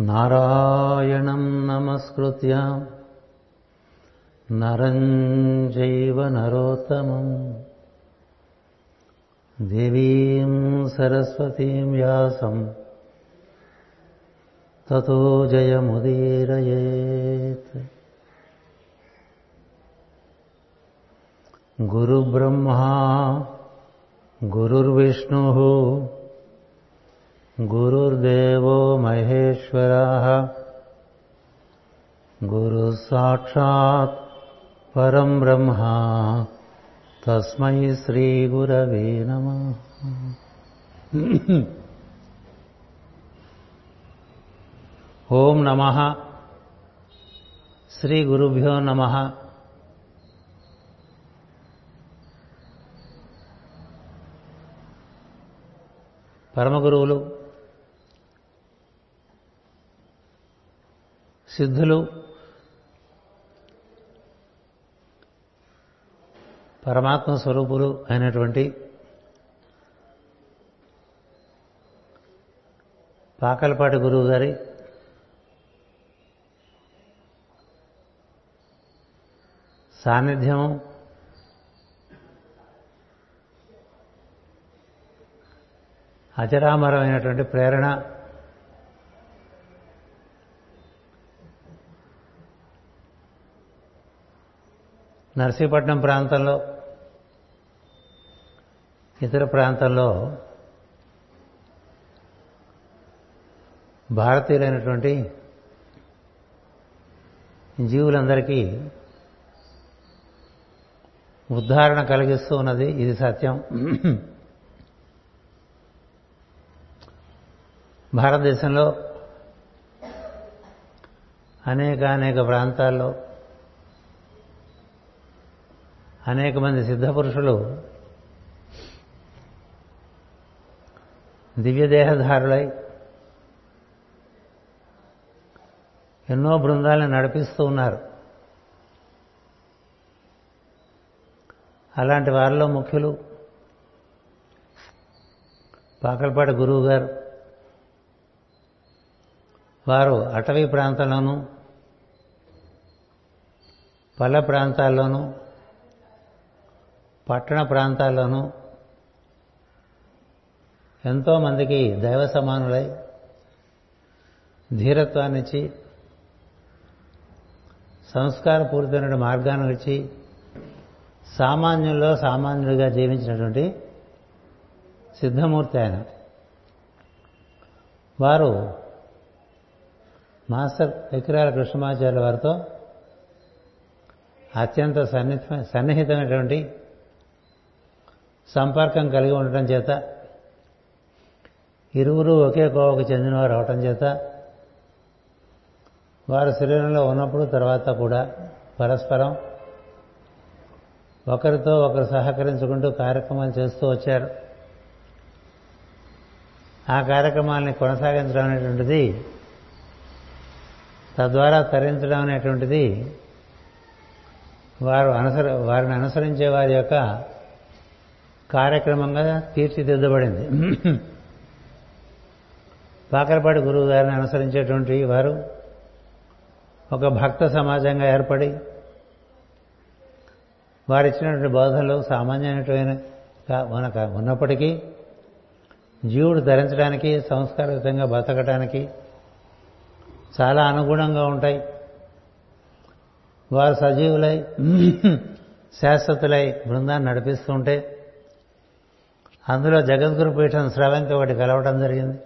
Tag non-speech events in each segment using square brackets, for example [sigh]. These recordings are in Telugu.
नारायणं नमस्कृत्य नरञ्जैव नरोत्तमम्। देवीं सरस्वतीं व्यासम्। ततो जयमुदीरयेत्। गुरुब्रह्मा गुरुर्विष्णुः గురుర్దేవో మహేశ్వర గురు సాక్షాత్ పరం బ్రహ్మ తస్మై శ్రీ గురవే నమ ఓం నమ శ్రీ గురుభ్యో నమ పరమగురువులు సిద్ధులు పరమాత్మ స్వరూపులు అయినటువంటి పాకలపాటి గురువు గారి సాన్నిధ్యము అచరామరమైనటువంటి ప్రేరణ నర్సీపట్నం ప్రాంతంలో ఇతర ప్రాంతంలో భారతీయులైనటువంటి జీవులందరికీ ఉద్ధారణ కలిగిస్తూ ఉన్నది ఇది సత్యం. భారతదేశంలో అనేక అనేక ప్రాంతాల్లో అనేక మంది సిద్ధపురుషులు దివ్యదేహధారులై ఎన్నో బృందాలను నడిపిస్తూ ఉన్నారు. అలాంటి వారిలో ముఖ్యులు పాకలపాటి గురువు గారు వారు అటవీ ప్రాంతంలోనూ పల్లె ప్రాంతాల్లోనూ పట్టణ ప్రాంతాల్లోనూ ఎంతోమందికి దైవ సమానులై ధీరత్వాన్నిచ్చి సంస్కారపూరితమైన మార్గాన్ని ఇచ్చి సామాన్యుల్లో సామాన్యుడిగా జీవించినటువంటి సిద్ధమూర్తి ఆయన. వారు మాస్టర్ ఎకిరాల కృష్ణమాచార్య వారితో అత్యంత సన్నిహిత సన్నిహితమైనటువంటి సంపర్కం కలిగి ఉండటం చేత ఇరువురు ఒకే కోవకు చెందినవారు అవటం చేత వారు శరీరంలో ఉన్నప్పుడు తర్వాత కూడా పరస్పరం ఒకరితో ఒకరు సహకరించుకుంటూ కార్యక్రమాలు చేస్తూ వచ్చారు. ఆ కార్యక్రమాల్ని కొనసాగించడం అనేటువంటిది తద్వారా తరించడం అనేటువంటిది వారు అనుసరి వారిని అనుసరించే వారి యొక్క కార్యక్రమంగా తీర్చిదిద్దబడింది. పాకరపాటి గురువు గారిని అనుసరించేటువంటి వారు ఒక భక్త సమాజంగా ఏర్పడి వారిచ్చినటువంటి బోధనలు సామాన్యమైన మనకు ఉన్నప్పటికీ జీవుడు ధరించడానికి సంస్కారయుతంగా బతకడానికి చాలా అనుగుణంగా ఉంటాయి. వారు సజీవులై శాశ్వతులై బృందాన్ని నడిపిస్తుంటే అందులో జగద్గురు పీఠం స్రవంతి ఒకటి కలవడం జరిగింది.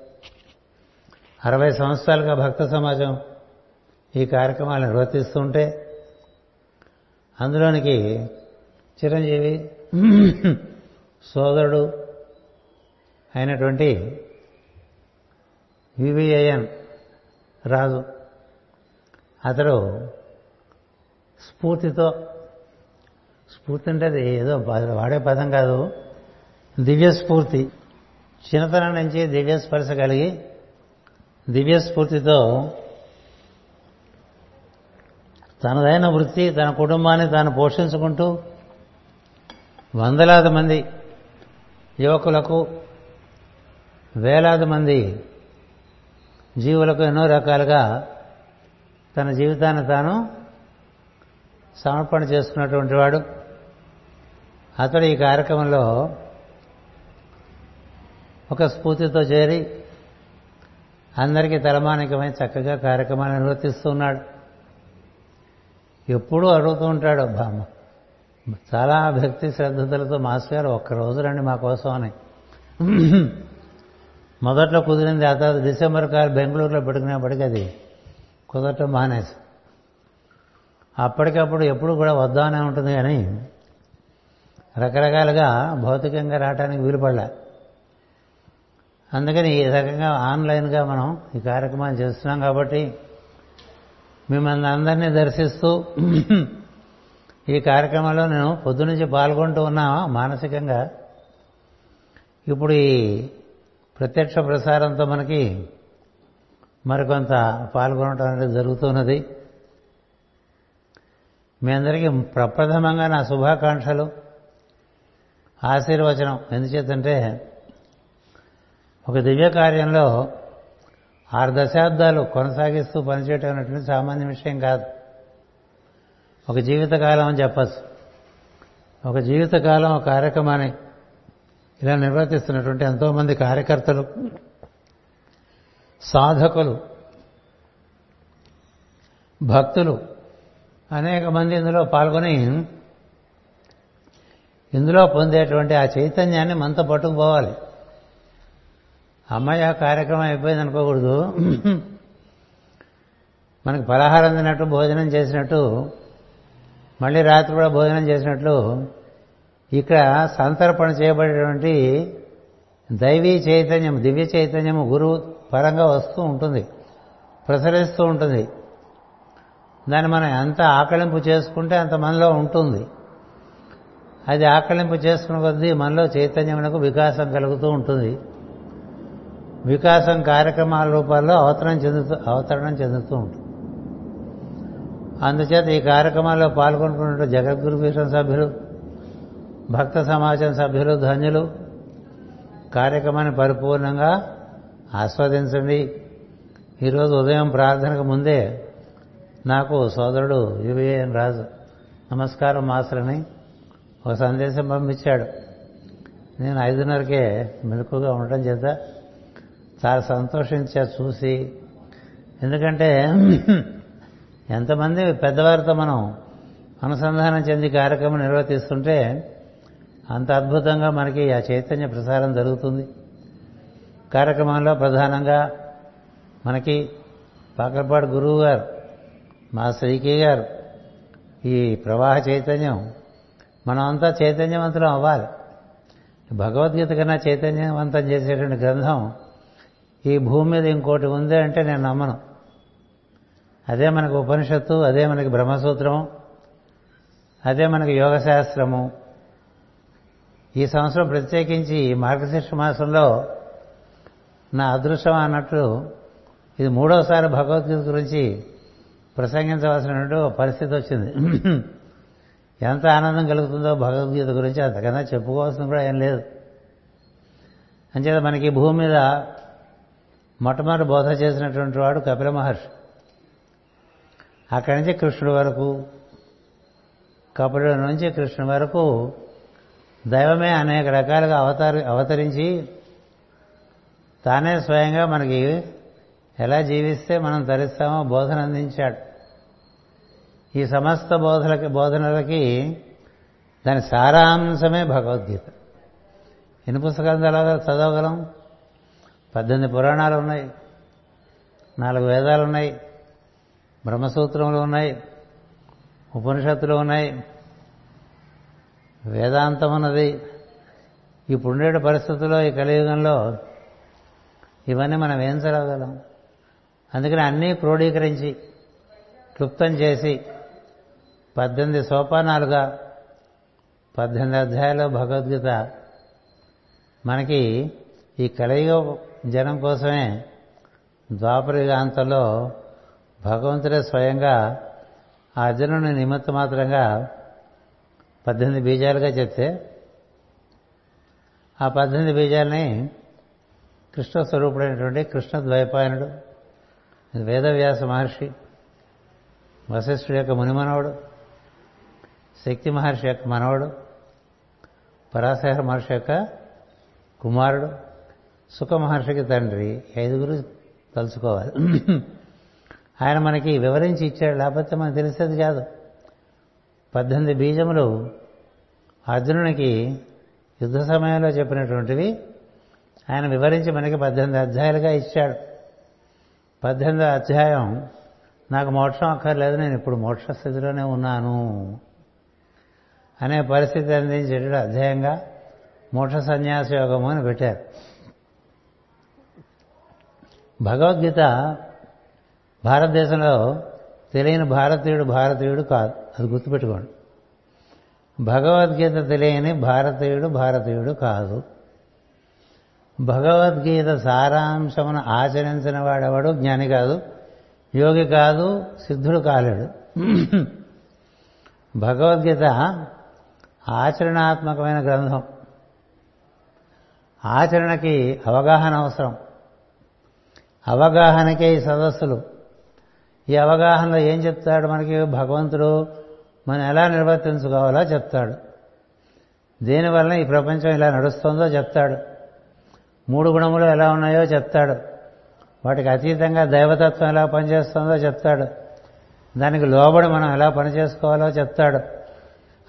అరవై సంవత్సరాలుగా భక్త సమాజం ఈ కార్యక్రమాలు నిర్వర్తిస్తుంటే అందులోనికి చిరంజీవి సోదరుడు అయినటువంటి వివిఐఎన్ రాజు అతడు స్ఫూర్తితో స్ఫూర్తి అంటే అది ఏదో వాడే పదం కాదు. దివ్య స్ఫూర్తి చిన్నతనం నుంచి దివ్యస్పర్శ కలిగి దివ్య స్ఫూర్తితో తనదైన వృత్తి తన కుటుంబాన్ని తాను పోషించుకుంటూ వందలాది మంది యువకులకు వేలాది మంది జీవులకు ఎన్నో రకాలుగా తన జీవితాన్ని తాను సమర్పణ చేసుకున్నటువంటి వాడు. అతడు ఈ కార్యక్రమంలో ఒక స్ఫూర్తితో చేరి అందరికీ తలమానికమై చక్కగా కార్యక్రమాన్ని నిర్వర్తిస్తున్నాడు. ఎప్పుడూ అడుగుతూ ఉంటాడు బామ్మ చాలా భక్తి శ్రద్ధలతో మాస్టర్ గారు ఒక్కరోజు రండి మా కోసం అని. మొదట్లో కుదిరింది ఆ తర్వాత డిసెంబర్ కాలు బెంగళూరులో పెట్టుకునేప్పటికీ అది కుదరటం మానేసి. అప్పటికప్పుడు ఎప్పుడు కూడా వద్దానే ఉంటుంది కానీ రకరకాలుగా భౌతికంగా రావడానికి వీలుపడలే. అందుకని ఈ రకంగా ఆన్లైన్గా మనం ఈ కార్యక్రమాన్ని చేస్తున్నాం కాబట్టి మిమ్మల్ని అందరినీ దర్శిస్తూ ఈ కార్యక్రమంలో నేను పొద్దునుంచి పాల్గొంటూ ఉన్నా మానసికంగా. ఇప్పుడు ఈ ప్రత్యక్ష ప్రసారంతో మనకి మరికొంత పాల్గొనడం అనేది జరుగుతున్నది. మీ అందరికీ ప్రప్రథమంగా నా శుభాకాంక్షలు. ఆశీర్వచనం. ఎందుచేతంటే ఒక దివ్య కార్యంలో ఆరు దశాబ్దాలు కొనసాగిస్తూ పనిచేయటం అనేటువంటి సామాన్య విషయం కాదు. ఒక జీవితకాలం అని చెప్పచ్చు. ఒక జీవితకాలం ఒక కార్యక్రమాన్ని ఇలా నిర్వర్తిస్తున్నటువంటి ఎంతోమంది కార్యకర్తలు సాధకులు భక్తులు అనేక మంది ఇందులో పాల్గొని ఇందులో పొందేటువంటి ఆ చైతన్యాన్ని మనతో పట్టుకుపోవాలి అమ్మాయి ఆ కార్యక్రమం అయిపోయింది అనుకోకూడదు. మనకి పలహారం తిన్నట్టు భోజనం చేసినట్టు మళ్ళీ రాత్రి కూడా భోజనం చేసినట్లు ఇక్కడ సంతర్పణ చేయబడేటువంటి దైవీ చైతన్యం దివ్య చైతన్యము గురువు పరంగా వస్తూ ఉంటుంది ప్రసరిస్తూ ఉంటుంది. దాన్ని మనం ఎంత ఆకలింపు చేసుకుంటే అంత మనలో ఉంటుంది. అది ఆకలింపు చేసుకున్న కొద్దీ మనలో చైతన్యమునకు వికాసం కలుగుతూ ఉంటుంది. వికాసం కార్యక్రమాల రూపాల్లో అవతరణ చెందుతూ అవతరణం చెందుతూ ఉంటుంది. అందుచేత ఈ కార్యక్రమాల్లో పాల్గొనుకున్న జగద్గురు పీఠం సభ్యులు భక్త సమాజం సభ్యులు ధన్యులు కార్యక్రమాన్ని పరిపూర్ణంగా ఆస్వాదించండి. ఈరోజు ఉదయం ప్రార్థనకు ముందే నాకు సోదరుడు యువఏఎన్ రాజు నమస్కారం మాస్టర్ని ఒక సందేశం పంపించాడు. నేను ఐదున్నరకే మెలకుగా ఉండటం చేత చాలా సంతోషించా చూసి. ఎందుకంటే [clears throat] ఎంతమంది పెద్దవారితో మనం అనుసంధానం చెంది కార్యక్రమం నిర్వర్తిస్తుంటే అంత అద్భుతంగా మనకి ఆ చైతన్య ప్రసారం జరుగుతుంది. కార్యక్రమంలో ప్రధానంగా మనకి పాకలపాడు గురువు గారు మా శ్రీకి గారు ఈ ప్రవాహ చైతన్యం మనమంతా చైతన్యవంతులం అవ్వాలి. భగవద్గీత కన్నా చైతన్యవంతం చేసేటువంటి గ్రంథం ఈ భూమి మీద ఇంకోటి ఉంది అంటే నేను నమ్మను. అదే మనకు ఉపనిషత్తు అదే మనకి బ్రహ్మసూత్రము అదే మనకి యోగశాస్త్రము. ఈ సంవత్సరం ప్రత్యేకించి మార్గశీర్ష మాసంలో నా అదృష్టం అన్నట్టు ఇది మూడోసారి భగవద్గీత గురించి ప్రసంగించవలసినటువంటి పరిస్థితి వచ్చింది. ఎంత ఆనందం కలుగుతుందో భగవద్గీత గురించి అంతకన్నా చెప్పుకోవాల్సింది కూడా ఏం లేదు. అంచేత మనకి భూమి మీద మొట్టమొదటి బోధ చేసినటువంటి వాడు కపిల మహర్షి. అక్కడి నుంచి కృష్ణుడి వరకు కపిలుడి నుంచి కృష్ణుడి వరకు దైవమే అనేక రకాలుగా అవతారి అవతరించి తానే స్వయంగా మనకి ఎలా జీవిస్తే మనం తరిస్తామో బోధన అందించాడు. ఈ సమస్త బోధలకి బోధనలకి దాని సారాంశమే భగవద్గీత. ఎన్ని పుస్తకాలు అలాగా చదవగలం? పద్దెనిమిది పురాణాలు ఉన్నాయి. నాలుగు వేదాలు ఉన్నాయి. బ్రహ్మసూత్రములు ఉన్నాయి. ఉపనిషత్తులు ఉన్నాయి. వేదాంతం ఉన్నది. ఇప్పుడుండే పరిస్థితుల్లో ఈ కలియుగంలో ఇవన్నీ మనం ఏం చదవగలం? అందుకని అన్నీ క్రోడీకరించి క్లుప్తం చేసి పద్దెనిమిది సోపానాలుగా పద్దెనిమిది అధ్యాయాలు భగవద్గీత మనకి ఈ కలియుగ జనం కోసమే ద్వాపరయుగాంతంలో భగవంతుడే స్వయంగా ఆ అర్జునుని నిమిత్త మాత్రంగా పద్దెనిమిది బీజాలుగా చెప్తే ఆ పద్దెనిమిది బీజాలని కృష్ణ స్వరూపుడైనటువంటి కృష్ణ ద్వైపాయనుడు వేదవ్యాస మహర్షి వశిష్ఠుడి యొక్క మునిమనవడు శక్తి మహర్షి యొక్క మనవడు పరాశర మహర్షి యొక్క కుమారుడు సుఖ మహర్షికి తండ్రి ఐదుగురు తలుచుకోవాలి. ఆయన మనకి వివరించి ఇచ్చాడు లేకపోతే మనకు తెలిసేది కాదు. పద్దెనిమిది బీజములు అర్జునునికి యుద్ధ సమయంలో చెప్పినటువంటివి ఆయన వివరించి మనకి పద్దెనిమిది అధ్యాయులుగా ఇచ్చాడు. పద్దెనిమిదో అధ్యాయం నాకు మోక్షం అక్కర్లేదు నేను ఇప్పుడు మోక్ష స్థితిలోనే ఉన్నాను అనే పరిస్థితి అందించేటప్పుడు అధ్యాయంగా మోక్ష సన్యాస యోగము అని పెట్టారు. భగవద్గీత భారతదేశంలో తెలియని భారతీయుడు భారతీయుడు కాదు. అది గుర్తుపెట్టుకోండి. భగవద్గీత తెలియని భారతీయుడు భారతీయుడు కాదు. భగవద్గీత సారాంశమును ఆచరించిన వాడెవడు? జ్ఞాని కాదు. యోగి కాదు. సిద్ధుడు కాలేడు. భగవద్గీత ఆచరణాత్మకమైన గ్రంథం. ఆచరణకి అవగాహన అవసరం. అవగాహనకే ఈ సదస్సులు. ఈ అవగాహనలో ఏం చెప్తాడు మనకి? భగవంతుడు మనం ఎలా నిర్వర్తించుకోవాలో చెప్తాడు. దీనివలన ఈ ప్రపంచం ఇలా నడుస్తుందో చెప్తాడు. మూడు గుణములు ఎలా ఉన్నాయో చెప్తాడు. వాటికి అతీతంగా దైవతత్వం ఎలా పనిచేస్తుందో చెప్తాడు. దానికి లోబడి మనం ఎలా పనిచేసుకోవాలో చెప్తాడు.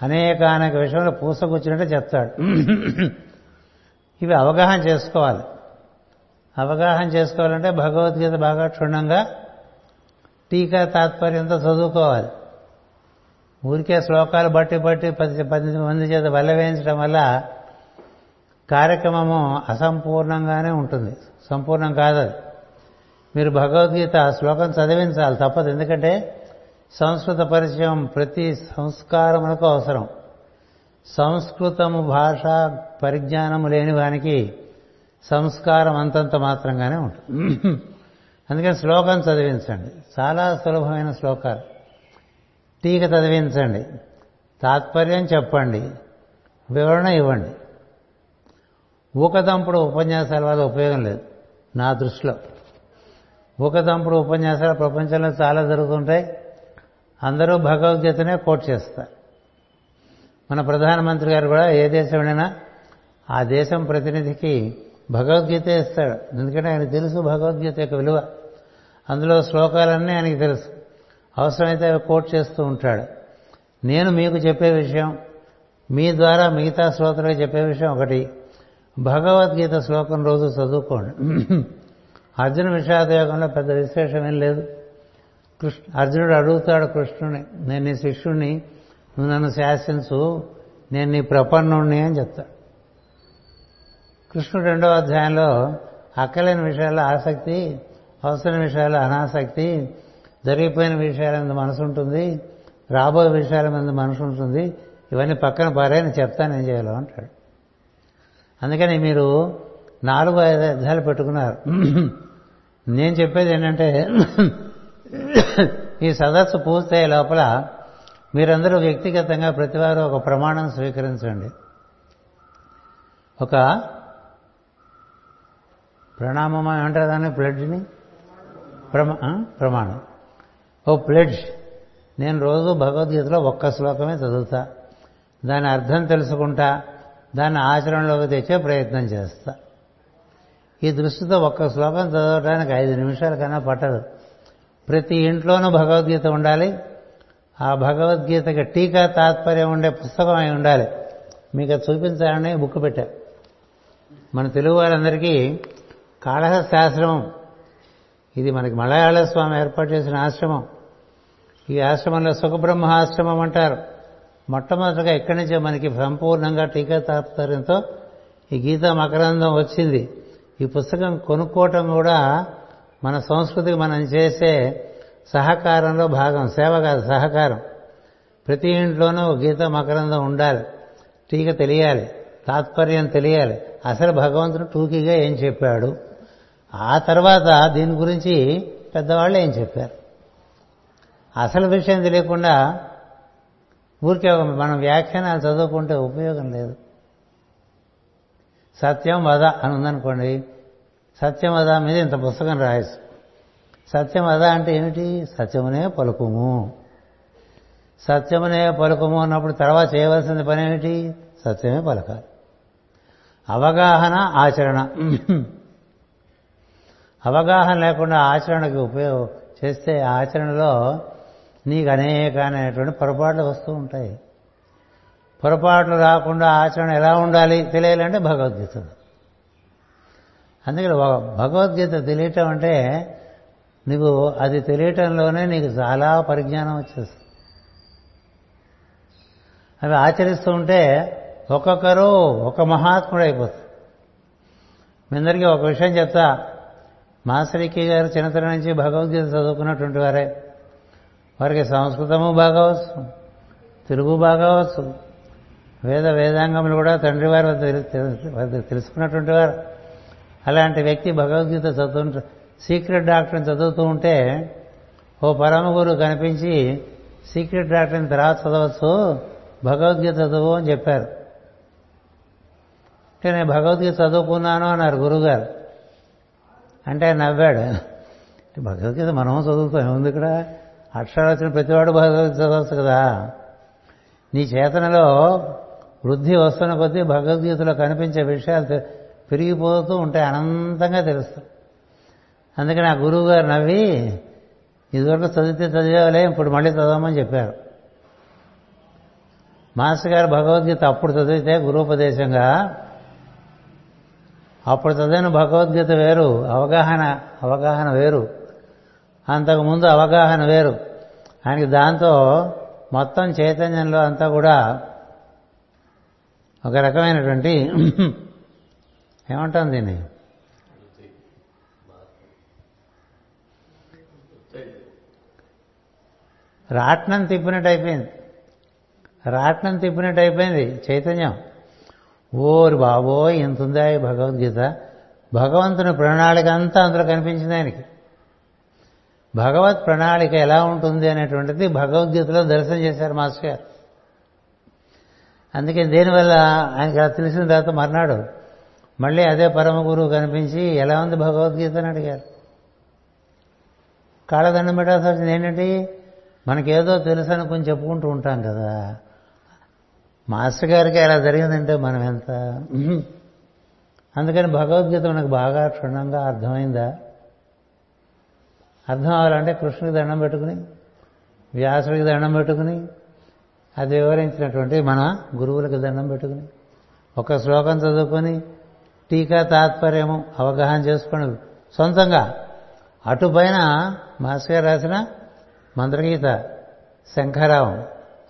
అనేక అనేక విషయంలో పూసకూర్చున్నట్టు చెప్తాడు. ఇవి అవగాహన చేసుకోవాలి. అవగాహన చేసుకోవాలంటే భగవద్గీత బాగా క్షుణ్ణంగా టీకా తాత్పర్యంతో చదువుకోవాలి. ఊరికే శ్లోకాలు బట్టి బట్టి పది పది మంది చేత వేయించడం వల్ల కార్యక్రమము అసంపూర్ణంగానే ఉంటుంది. సంపూర్ణం కాదు మీరు భగవద్గీత శ్లోకం చదివించాలి తప్పదు. ఎందుకంటే సంస్కృత పరిచయం ప్రతి సంస్కారములకు అవసరం. సంస్కృతము భాష పరిజ్ఞానము లేని వానికి సంస్కారం అంతంత మాత్రంగానే ఉంటుంది. అందుకని శ్లోకం చదివించండి. చాలా సులభమైన శ్లోకాలు. టీక చదివించండి. తాత్పర్యం చెప్పండి. వివరణ ఇవ్వండి. ఊకదంపుడు ఉపన్యాసాల వల్ల ఉపయోగం లేదు. నా దృష్టిలో. ఊకదంపుడు ఉపన్యాసాలు ప్రపంచంలో చాలా జరుగుతుంటాయి. అందరూ భగవద్గీతనే కోట్ చేస్తారు. మన ప్రధానమంత్రి గారు కూడా ఏ దేశం వెళ్ళినా ఆ దేశం ప్రతినిధికి భగవద్గీత ఇస్తాడు ఎందుకంటే ఆయన తెలుసు భగవద్గీత యొక్క విలువ. అందులో శ్లోకాలన్నీ ఆయనకి తెలుసు. అవసరమైతే అవి కోట్ చేస్తూ ఉంటాడు. నేను మీకు చెప్పే విషయం మీ ద్వారా మిగతా శ్రోతలకు చెప్పే విషయం ఒకటి. భగవద్గీత శ్లోకం రోజు చదువుకోండి. [clears throat] అర్జున విషాదయోగంలో పెద్ద విశేషం ఏం లేదు. కృష్ణ అర్జునుడు అడుగుతాడు కృష్ణుని నేను నీ శిష్యుణ్ణి నువ్వు నన్ను శాసించు నేను నీ ప్రపన్నుణ్ణి అని చెప్తాడు. కృష్ణుడు రెండవ అధ్యాయంలో అక్కలేని విషయాల్లో ఆసక్తి అవసరమైన విషయాల్లో అనాసక్తి జరిగిపోయిన విషయాల మీద మనసు ఉంటుంది రాబోయే విషయాల మీద మనసు ఉంటుంది ఇవన్నీ పక్కన పారాయని చెప్తాను ఏం చేయాలో అంటాడు. అందుకని మీరు నాలుగు ఐదు అర్థాలు పెట్టుకున్నారు. నేను చెప్పేది ఏంటంటే ఈ సదస్సు పూర్తయ్యే లోపల మీరందరూ వ్యక్తిగతంగా ప్రతివారు ఒక ప్రమాణం స్వీకరించండి. ఒక ప్రణామం ఏమంటారు దాన్ని? ప్లెడ్జ్ని ప్రమా ప్రమాణం. ఓ ప్లెడ్జ్ నేను రోజు భగవద్గీతలో ఒక్క శ్లోకమే చదువుతా. దాని అర్థం తెలుసుకుంటా. దాన్ని ఆచరణలోకి తెచ్చే ప్రయత్నం చేస్తా. ఈ దృష్టితో ఒక్క శ్లోకం చదవడానికి ఐదు నిమిషాల కన్నా పట్టదు. ప్రతి ఇంట్లోనూ భగవద్గీత ఉండాలి. ఆ భగవద్గీతకి టీకా తాత్పర్యం ఉండే పుస్తకం అయి ఉండాలి. మీకు అది చూపించాలని బుక్ పెట్టా. మన తెలుగు వారందరికీ కాళహస్త్రాశ్రమం ఇది మనకి మలయాళ స్వామి ఏర్పాటు చేసిన ఆశ్రమం. ఈ ఆశ్రమంలో సుఖబ్రహ్మాశ్రమం అంటారు. మొట్టమొదటిగా ఇక్కడి నుంచే మనకి సంపూర్ణంగా టీకా తాత్పర్యంతో ఈ గీతా మకరందం వచ్చింది. ఈ పుస్తకం కొనుక్కోవటం కూడా మన సంస్కృతికి మనం చేసే సహకారంలో భాగం సేవ కాదు సహకారం. ప్రతి ఇంట్లోనూ గీత మకరందం ఉండాలి. టీక తెలియాలి తాత్పర్యం తెలియాలి. అసలు భగవంతుడు టూకీగా ఏం చెప్పాడు? ఆ తర్వాత దీని గురించి పెద్దవాళ్ళు ఏం చెప్పారు? అసలు విషయం తెలియకుండా ఊరికే మనం వ్యాఖ్యానాలు చదువుకుంటే ఉపయోగం లేదు. సత్యం వద అని ఉందనుకోండి. సత్యం వద మీద ఇంత పుస్తకం రాయచ్చు. సత్యం వద అంటే ఏమిటి? సత్యమునే పలుకుము. సత్యమునే పలుకుము అన్నప్పుడు తర్వాత చేయవలసిన పని ఏమిటి? సత్యమే పలకాలి. అవగాహన ఆచరణ. అవగాహన లేకుండా ఆచరణకి ఉపయోగం చేస్తే ఆచరణలో నీకు అనేకమైనటువంటి పొరపాట్లు వస్తూ ఉంటాయి. పొరపాట్లు రాకుండా ఆచరణ ఎలా ఉండాలి తెలియాలంటే భగవద్గీత. అందుకని భగవద్గీత తెలియటం అంటే నీకు అది తెలియటంలోనే నీకు చాలా పరిజ్ఞానం వచ్చేస్తుంది. అవి ఆచరిస్తూ ఉంటే ఒక్కొక్కరు ఒక మహాత్ముడు అయిపోతుంది మీ అందరికీ ఒక విషయం చెప్తా. మాసరికి గారు చిన్నతనం నుంచి భగవద్గీత చదువుకున్నటువంటి వారే. వారికి సంస్కృతము బాగావచ్చు తెలుగు బాగావచ్చు వేద వేదాంగములు కూడా తండ్రి వారి వద్ద తెలుసుకున్నటువంటి వారు. అలాంటి వ్యక్తి భగవద్గీత చదువు సీక్రెట్ డాక్టర్ని చదువుతూ ఉంటే ఓ పరమ గురువు కనిపించి సీక్రెట్ డాక్టర్ని తర్వాత చదవచ్చు భగవద్గీత చదువు అని చెప్పారు. అంటే నేను భగవద్గీత చదువుకున్నాను అన్నారు గురుగారు. అంటే ఆయన నవ్వాడు. భగవద్గీత మనం చదువుతాం ఏముంది ఇక్కడ? అక్షరాలు వచ్చిన ప్రతివాడు భగవద్గీత చదవచ్చు కదా. నీ చేతనలో వృద్ధి వస్తున్న కొద్దీ భగవద్గీతలో కనిపించే విషయాలు పెరిగిపోతూ ఉంటాయి అనంతంగా తెలుస్తాయి. అందుకని ఆ గురువు గారు నవ్వి ఇదివరకు చదివితే చదివేవలే ఇప్పుడు మళ్ళీ చదవమని చెప్పారు. మాస్టర్ గారు భగవద్గీత అప్పుడు చదివితే గురూపదేశంగా అప్పుడు చదివిన భగవద్గీత వేరు. అవగాహన అవగాహన వేరు. అంతకుముందు అవగాహన వేరు. ఆయనకి దాంతో మొత్తం చైతన్యంలో అంతా కూడా ఒక రకమైనటువంటి ఏమంటాం దీన్ని? రాట్నం తిప్పినట్టు అయిపోయింది. రాట్నం తిప్పినట్టు అయిపోయింది చైతన్యం. ఓరి బాబోయ్ ఇంత ఉందా ఈ భగవద్గీత భగవంతుని ప్రణాళిక అంతా అందులో కనిపించింది ఆయనకి. భగవత్ ప్రణాళిక ఎలా ఉంటుంది అనేటువంటిది భగవద్గీతలో దర్శనం చేశారు మాస్టర్ గారు. అందుకే దేనివల్ల ఆయనకి అలా తెలిసిన తర్వాత మర్నాడు మళ్ళీ అదే పరమ గురువు కనిపించి ఎలా ఉంది భగవద్గీత? అని అడిగారు. కాళ్ళదండం పెట్టాల్సి వచ్చింది ఏంటంటే మనకేదో తెలుసు అనుకుని చెప్పుకుంటూ ఉంటాం కదా. మాస్టర్ గారికి అలా జరిగిందంటే మనం ఎంత? అందుకని భగవద్గీత మనకు బాగా క్షుణ్ణంగా అర్థమైందా? అర్థం అవ్వాలంటే కృష్ణుడికి దండం పెట్టుకుని వ్యాసుడికి దండం పెట్టుకుని అది వివరించినటువంటి మన గురువులకు దండం పెట్టుకుని ఒక శ్లోకం చదువుకొని టీకా తాత్పర్యము అవగాహన చేసుకుని సొంతంగా అటుపైన మాస్టర్ గారు రాసిన మంత్రగీత శంఖరావం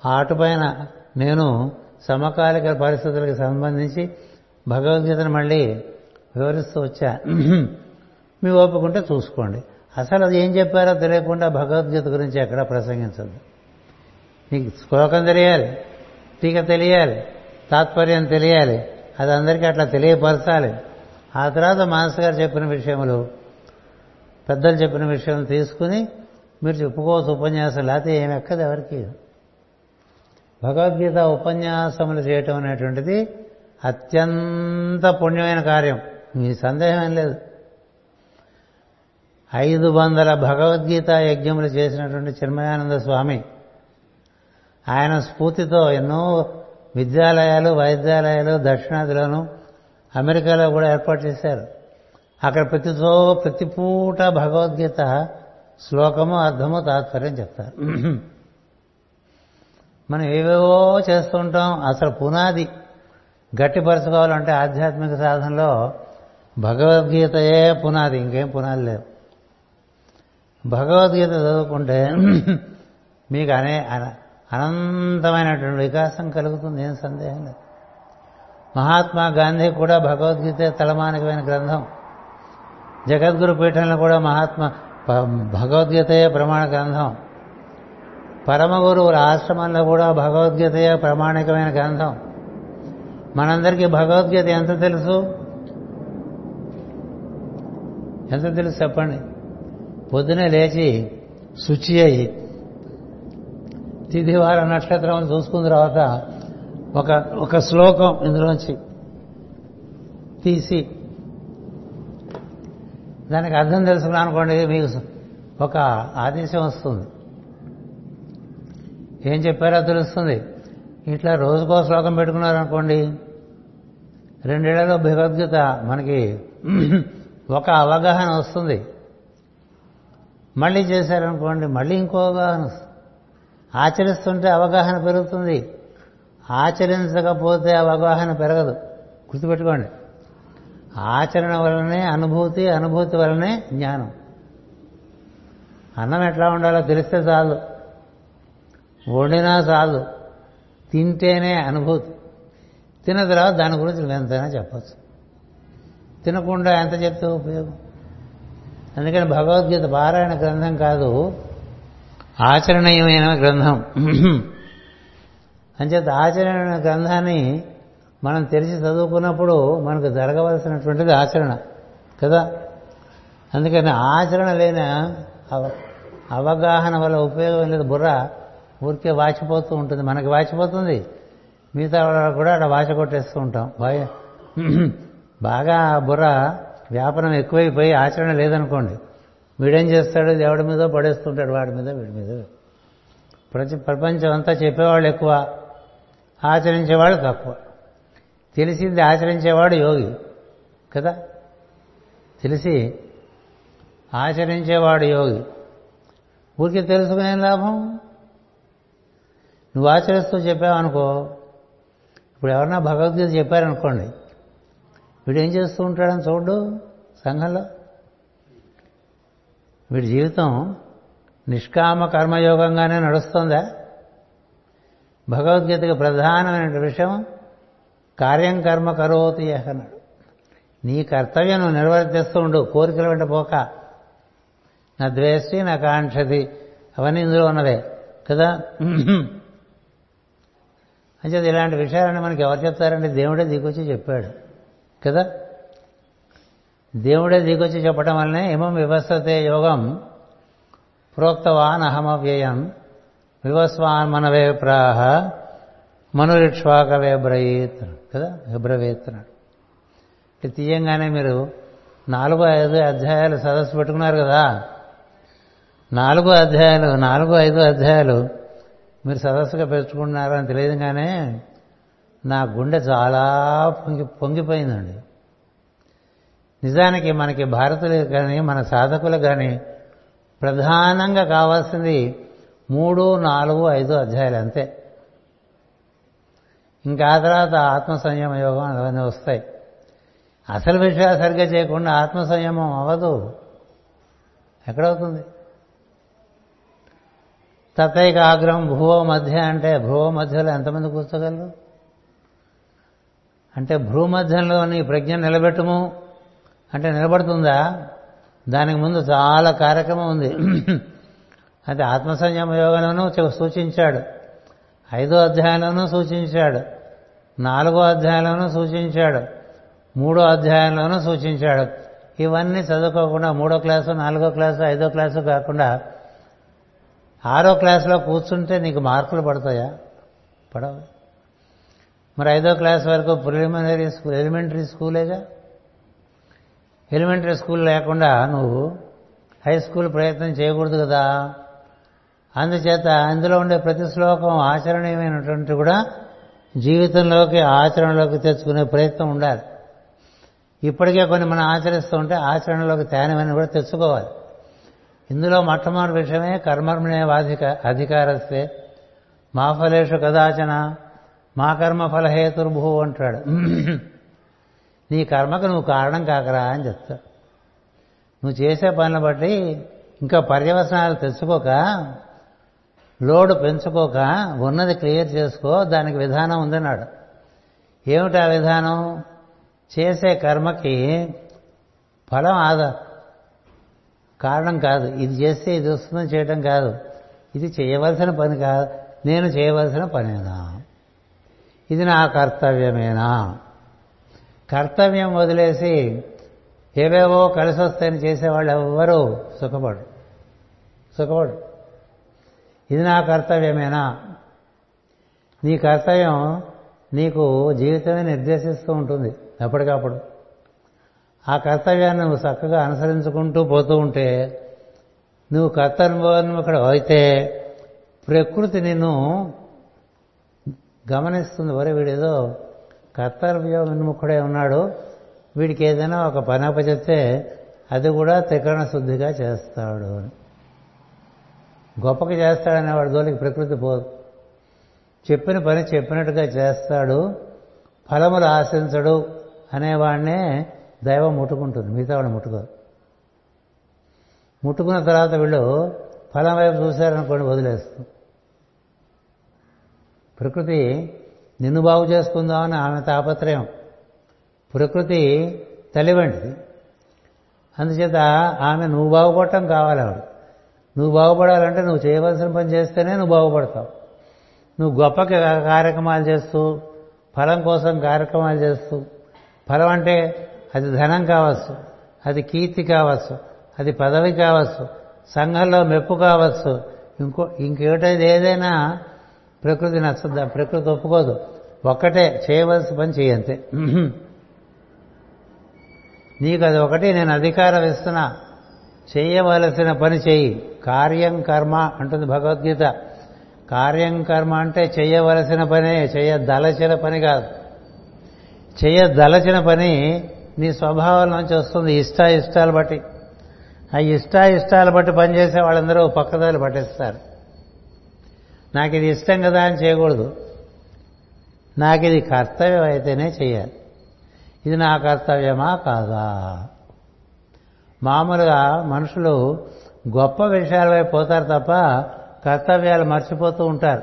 ఆ అటుపైన నేను సమకాలిక పరిస్థితులకు సంబంధించి భగవద్గీతను మళ్ళీ వివరిస్తూ వచ్చా. [clears throat] మీ ఓపుకుంటే చూసుకోండి. అసలు అది ఏం చెప్పారో తెలియకుండా భగవద్గీత గురించి ఎక్కడ ప్రసంగించదు నీకు శ్లోకం తెలియాలి టీక తెలియాలి తాత్పర్యం తెలియాలి అది అందరికీ అట్లా తెలియపరచాలి. ఆ తర్వాత మానస్ గారు చెప్పిన విషయములు పెద్దలు చెప్పిన విషయం తీసుకుని మీరు చెప్పుకోవచ్చు ఉపన్యాసం లేకపోతే ఏమి ఎక్కదు ఎవరికి. భగవద్గీత ఉపన్యాసములు చేయటం అనేటువంటిది అత్యంత పుణ్యమైన కార్యం. మీ సందేహం ఏం లేదు. ఐదు వందల భగవద్గీత యజ్ఞములు చేసినటువంటి చిన్మయానంద స్వామి ఆయన స్ఫూర్తితో ఎన్నో విద్యాలయాలు వైద్యాలయాలు దక్షిణాదిలోను అమెరికాలో కూడా ఏర్పాటు చేశారు. అక్కడ ప్రతితో ప్రతి పూట భగవద్గీత శ్లోకము అర్థము తాత్పర్యం చెప్తారు. మనం ఏవేవో చేస్తుంటాం. అసలు పునాది గట్టిపరచుకోవాలంటే ఆధ్యాత్మిక సాధనలో భగవద్గీతయే పునాది. ఇంకేం పునాది లేవు. భగవద్గీత చదువుకుంటే [clears throat] మీకు అనే అనంతమైనటువంటి వికాసం కలుగుతుంది. ఏం సందేహం లేదు. మహాత్మా గాంధీ కూడా భగవద్గీత తలమానికమైన గ్రంథం. జగద్గురు పీఠంలో కూడా మహాత్మా భగవద్గీతయే ప్రమాణ గ్రంథం. పరమ గురువుల ఆశ్రమంలో కూడా భగవద్గీతయే ప్రామాణికమైన గ్రంథం. మనందరికీ భగవద్గీత ఎంత తెలుసు? ఎంత తెలుసు చెప్పండి? పొద్దునే లేచి శుచి అయ్యి తిథివార నక్షత్రం చూసుకున్న తర్వాత ఒక ఒక శ్లోకం ఇందులోంచి తీసి దానికి అర్థం తెలుసుకున్నా అనుకోండి మీకు ఒక ఆదేశం వస్తుంది. ఏం చెప్పారో తెలుస్తుంది. ఇట్లా రోజుకో శ్లోకం పెట్టుకున్నారనుకోండి రెండేళ్ళలో భగవద్గీత మనకి ఒక అవగాహన వస్తుంది. మళ్ళీ చేశారనుకోండి మళ్ళీ ఇంకో అవగాహన వస్తుంది. ఆచరిస్తుంటే అవగాహన పెరుగుతుంది. ఆచరించకపోతే అవగాహన పెరగదు. గుర్తుపెట్టుకోండి. ఆచరణ వలనే అనుభూతి అనుభూతి వలనే జ్ఞానం. అన్నం ఎట్లా ఉండాలో తెలిస్తే చాలు. వండినా చాలు. తింటేనే అనుభూతి. తిన్న తర్వాత దాని గురించి నువ్వు ఎంతైనా చెప్పచ్చు. తినకుండా ఎంత చెప్తే ఉపయోగం? అందుకని భగవద్గీత పారాయణ గ్రంథం కాదు ఆచరణీయమైన గ్రంథం. అంచేత ఆచరణ గ్రంథాన్ని మనం తెరిచి చదువుకున్నప్పుడు మనకు జరగవలసినటువంటిది ఆచరణ కదా? అందుకని ఆచరణ లేని అవ- అవగాహన వల్ల ఉపయోగం లేదు బుర్ర. ఊరికే వాచిపోతూ ఉంటుంది. మనకి వాచిపోతుంది. మిగతా వాళ్ళకు కూడా అక్కడ వాచ కొట్టేస్తూ ఉంటాం. బాగా బాగా బుర్ర వ్యాపనం ఎక్కువైపోయి ఆచరణ లేదనుకోండి. వీడేం చేస్తాడు? దేవుడి మీద పడేస్తుంటాడు వాడి మీద వీడి మీద. ప్రతి ప్రపంచం అంతా చెప్పేవాళ్ళు ఎక్కువ. ఆచరించేవాడు తక్కువ. తెలిసింది ఆచరించేవాడు యోగి. కదా? తెలిసి ఆచరించేవాడు యోగి. ఊరికి తెలుసుకునే లాభం? నువ్వు ఆచరిస్తూ చెప్పావనుకో ఇప్పుడు ఎవరన్నా భగవద్గీత చెప్పారనుకోండి వీడు ఏం చేస్తూ ఉంటాడని చూడు సంఘంలో. వీడి జీవితం నిష్కామ కర్మయోగంగానే నడుస్తుందా? భగవద్గీతకి ప్రధానమైన విషయం కార్యం కర్మ కరోతి అన్నాడు. నీ కర్తవ్యం నువ్వు నిర్వర్తిస్తూ ఉండు కోరికల వెంట పోక. నా ద్వేష్టి నా కాంక్షతి అవన్నీ ఇందులో ఉన్నదే కదా? అంచేది ఇలాంటి విషయాలన్నీ మనకి ఎవరు చెప్తారంటే దేవుడే దిగొచ్చి చెప్పాడు. కదా? దేవుడే దిగొచ్చి చెప్పడం వల్లనే ఇమం వివస్వతే యోగం ప్రోక్తవాన్ అహమవ్యయం వివస్వాన్ మనవే ప్రాహ మనురిక్ష్వాకవే బ్రయీత్ కదా? బ్రవేత్ అన్నాడు. ఇట్లా తీయంగానే మీరు నాలుగు ఐదు అధ్యాయాలు సదస్సు పెట్టుకున్నారు కదా? నాలుగు అధ్యాయాలు నాలుగు ఐదు అధ్యాయాలు మీరు సదస్సుగా పెంచుకుంటున్నారు అని తెలియదు కానీ నా గుండె చాలా పొంగి పొంగిపోయిందండి. నిజానికి మనకి భారతులకు కానీ మన సాధకులకు కానీ ప్రధానంగా కావాల్సింది మూడు నాలుగు ఐదు అధ్యాయాలు అంతే. ఇంకా ఆ తర్వాత ఆత్మ సంయమ యోగం అవన్నీ వస్తాయి. అసలు విషయాలు సరిగ్గా చేయకుండా ఆత్మ సంయమం అవ్వదు. ఎక్కడవుతుంది? తతైక ఆగ్రహం భూవో మధ్య అంటే భూవో మధ్యలో ఎంతమంది కూర్చోగలరు? అంటే భూమధ్యంలోని నీ ప్రజ్ఞ నిలబెట్టము. అంటే నిలబడుతుందా? దానికి ముందు చాలా కార్యక్రమం ఉంది. అది ఆత్మ సంయమ యోగంలోనూ సూచించాడు. ఐదో అధ్యాయంలోనూ సూచించాడు. నాలుగో అధ్యాయంలోనూ సూచించాడు. మూడో అధ్యాయంలోనూ సూచించాడు. ఇవన్నీ చదువుకోకుండా మూడో క్లాసు నాలుగో క్లాసు ఐదో క్లాసు కాకుండా ఆరో క్లాసులో కూర్చుంటే నీకు మార్కులు పడతాయా? పడవు. మరి ఐదో క్లాస్ వరకు ప్రిలిమినరీ స్కూల్ ఎలిమెంటరీ స్కూలేగా? ఎలిమెంటరీ స్కూల్ లేకుండా నువ్వు హై స్కూల్ ప్రయత్నం చేయకూడదు కదా. అందుచేత అందులో ఉండే ప్రతి శ్లోకం ఆచరణీయమైనటువంటి కూడా జీవితంలోకి ఆచరణలోకి తెచ్చుకునే ప్రయత్నం ఉండాలి. ఇప్పటికే కొన్ని మనం ఆచరిస్తూ ఉంటే ఆచరణలోకి తేనమని కూడా తెచ్చుకోవాలి. ఇందులో మొట్టమొదటి విషయమే కర్మర్మణే వాధిక అధికారస్తే. మా ఫలేషు కదాచన మా కర్మ ఫలహేతుర్భూ అంటాడు. నీ కర్మకు నువ్వు కారణం కాకరా అని చెప్తాడు నువ్వు చేసే పనులు బట్టి ఇంకా పర్యవసనాలు తెచ్చుకోక లోడు పెంచుకోక ఉన్నది క్లియర్ చేసుకో దానికి విధానం ఉందన్నాడు. ఏమిటి ఆ విధానం? చేసే కర్మకి ఫలం ఆదా కారణం కాదు. ఇది చేస్తే ఇది వస్తుందని చేయడం కాదు. ఇది చేయవలసిన పని కాదు నేను చేయవలసిన పనేనా? ఇది నా కర్తవ్యమేనా? కర్తవ్యం వదిలేసి ఏవేవో కలిసి వస్తాయని చేసేవాళ్ళు ఎవ్వరూ సుఖపడు సుఖపడు ఇది నా కర్తవ్యమేనా? నీ కర్తవ్యం నీకు జీవితమే నిర్దేశిస్తూ ఉంటుంది. ఎప్పటికప్పుడు. ఆ కర్తవ్యాన్ని నువ్వు చక్కగా అనుసరించుకుంటూ పోతూ ఉంటే నువ్వు కర్తవ్యోన్ముఖుడు అయితే ప్రకృతి నిన్ను గమనిస్తుంది. వరే వీడేదో కర్తవ్యం విన్ముఖుడే ఉన్నాడు. వీడికి ఏదైనా ఒక పని అది కూడా త్రికరణ శుద్ధిగా చేస్తాడు అని. గొప్పగా చేస్తాడనే వాడి జోలికి ప్రకృతి పోదు. చెప్పిన పని చెప్పినట్టుగా చేస్తాడు. ఫలములు ఆశించడు అనేవాడినే దైవం ముట్టుకుంటుంది. మిగతా వాళ్ళు ముట్టుకోరు. ముట్టుకున్న తర్వాత వీళ్ళు ఫలం వైపు చూశారనుకోండి వదిలేస్తుంది ప్రకృతి నిన్ను బాగు చేసుకుందామని ఆమె తాపత్రయం. ప్రకృతి తల్లి వంటిది అందుచేత ఆమె నువ్వు బాగుపడటం కావాలి ఆవిడ. నువ్వు బాగుపడాలంటే నువ్వు చేయవలసిన పని చేస్తేనే నువ్వు బాగుపడతావు. నువ్వు గొప్ప కార్యక్రమాలు చేస్తూ ఫలం కోసం కార్యక్రమాలు చేస్తూ ఫలం అంటే అది ధనం కావచ్చు అది కీర్తి కావచ్చు అది పదవి కావచ్చు సంఘంలో మెప్పు కావచ్చు ఇంకో ఇంకేటది ఏదైనా ప్రకృతి నచ్చదా ప్రకృతి ఒప్పుకోదు. ఒక్కటే చేయవలసిన పని చేయంతే. నీకు అది ఒకటి నేను అధికారం ఇస్తున్నా. చేయవలసిన పని చెయ్యి కార్యం కర్మ అంటుంది భగవద్గీత. కార్యం కర్మ అంటే చేయవలసిన పనే చేయదలచిన పని కాదు. చేయదలచిన పని నీ స్వభావం నుంచి వస్తుంది ఇష్ట ఇష్టాలు బట్టి. ఆ ఇష్ట ఇష్టాలు బట్టి పనిచేసే వాళ్ళందరూ పక్కదారి పట్టిస్తారు. నాకు ఇది ఇష్టం కదా అని చేయకూడదు. నాకు ఇది కర్తవ్యం అయితేనే చేయాలి. ఇది నా కర్తవ్యమా కాదా? మామూలుగా మనుషులు గొప్ప విషయాల వైపు పోతారు తప్ప కర్తవ్యాలు మర్చిపోతూ ఉంటారు.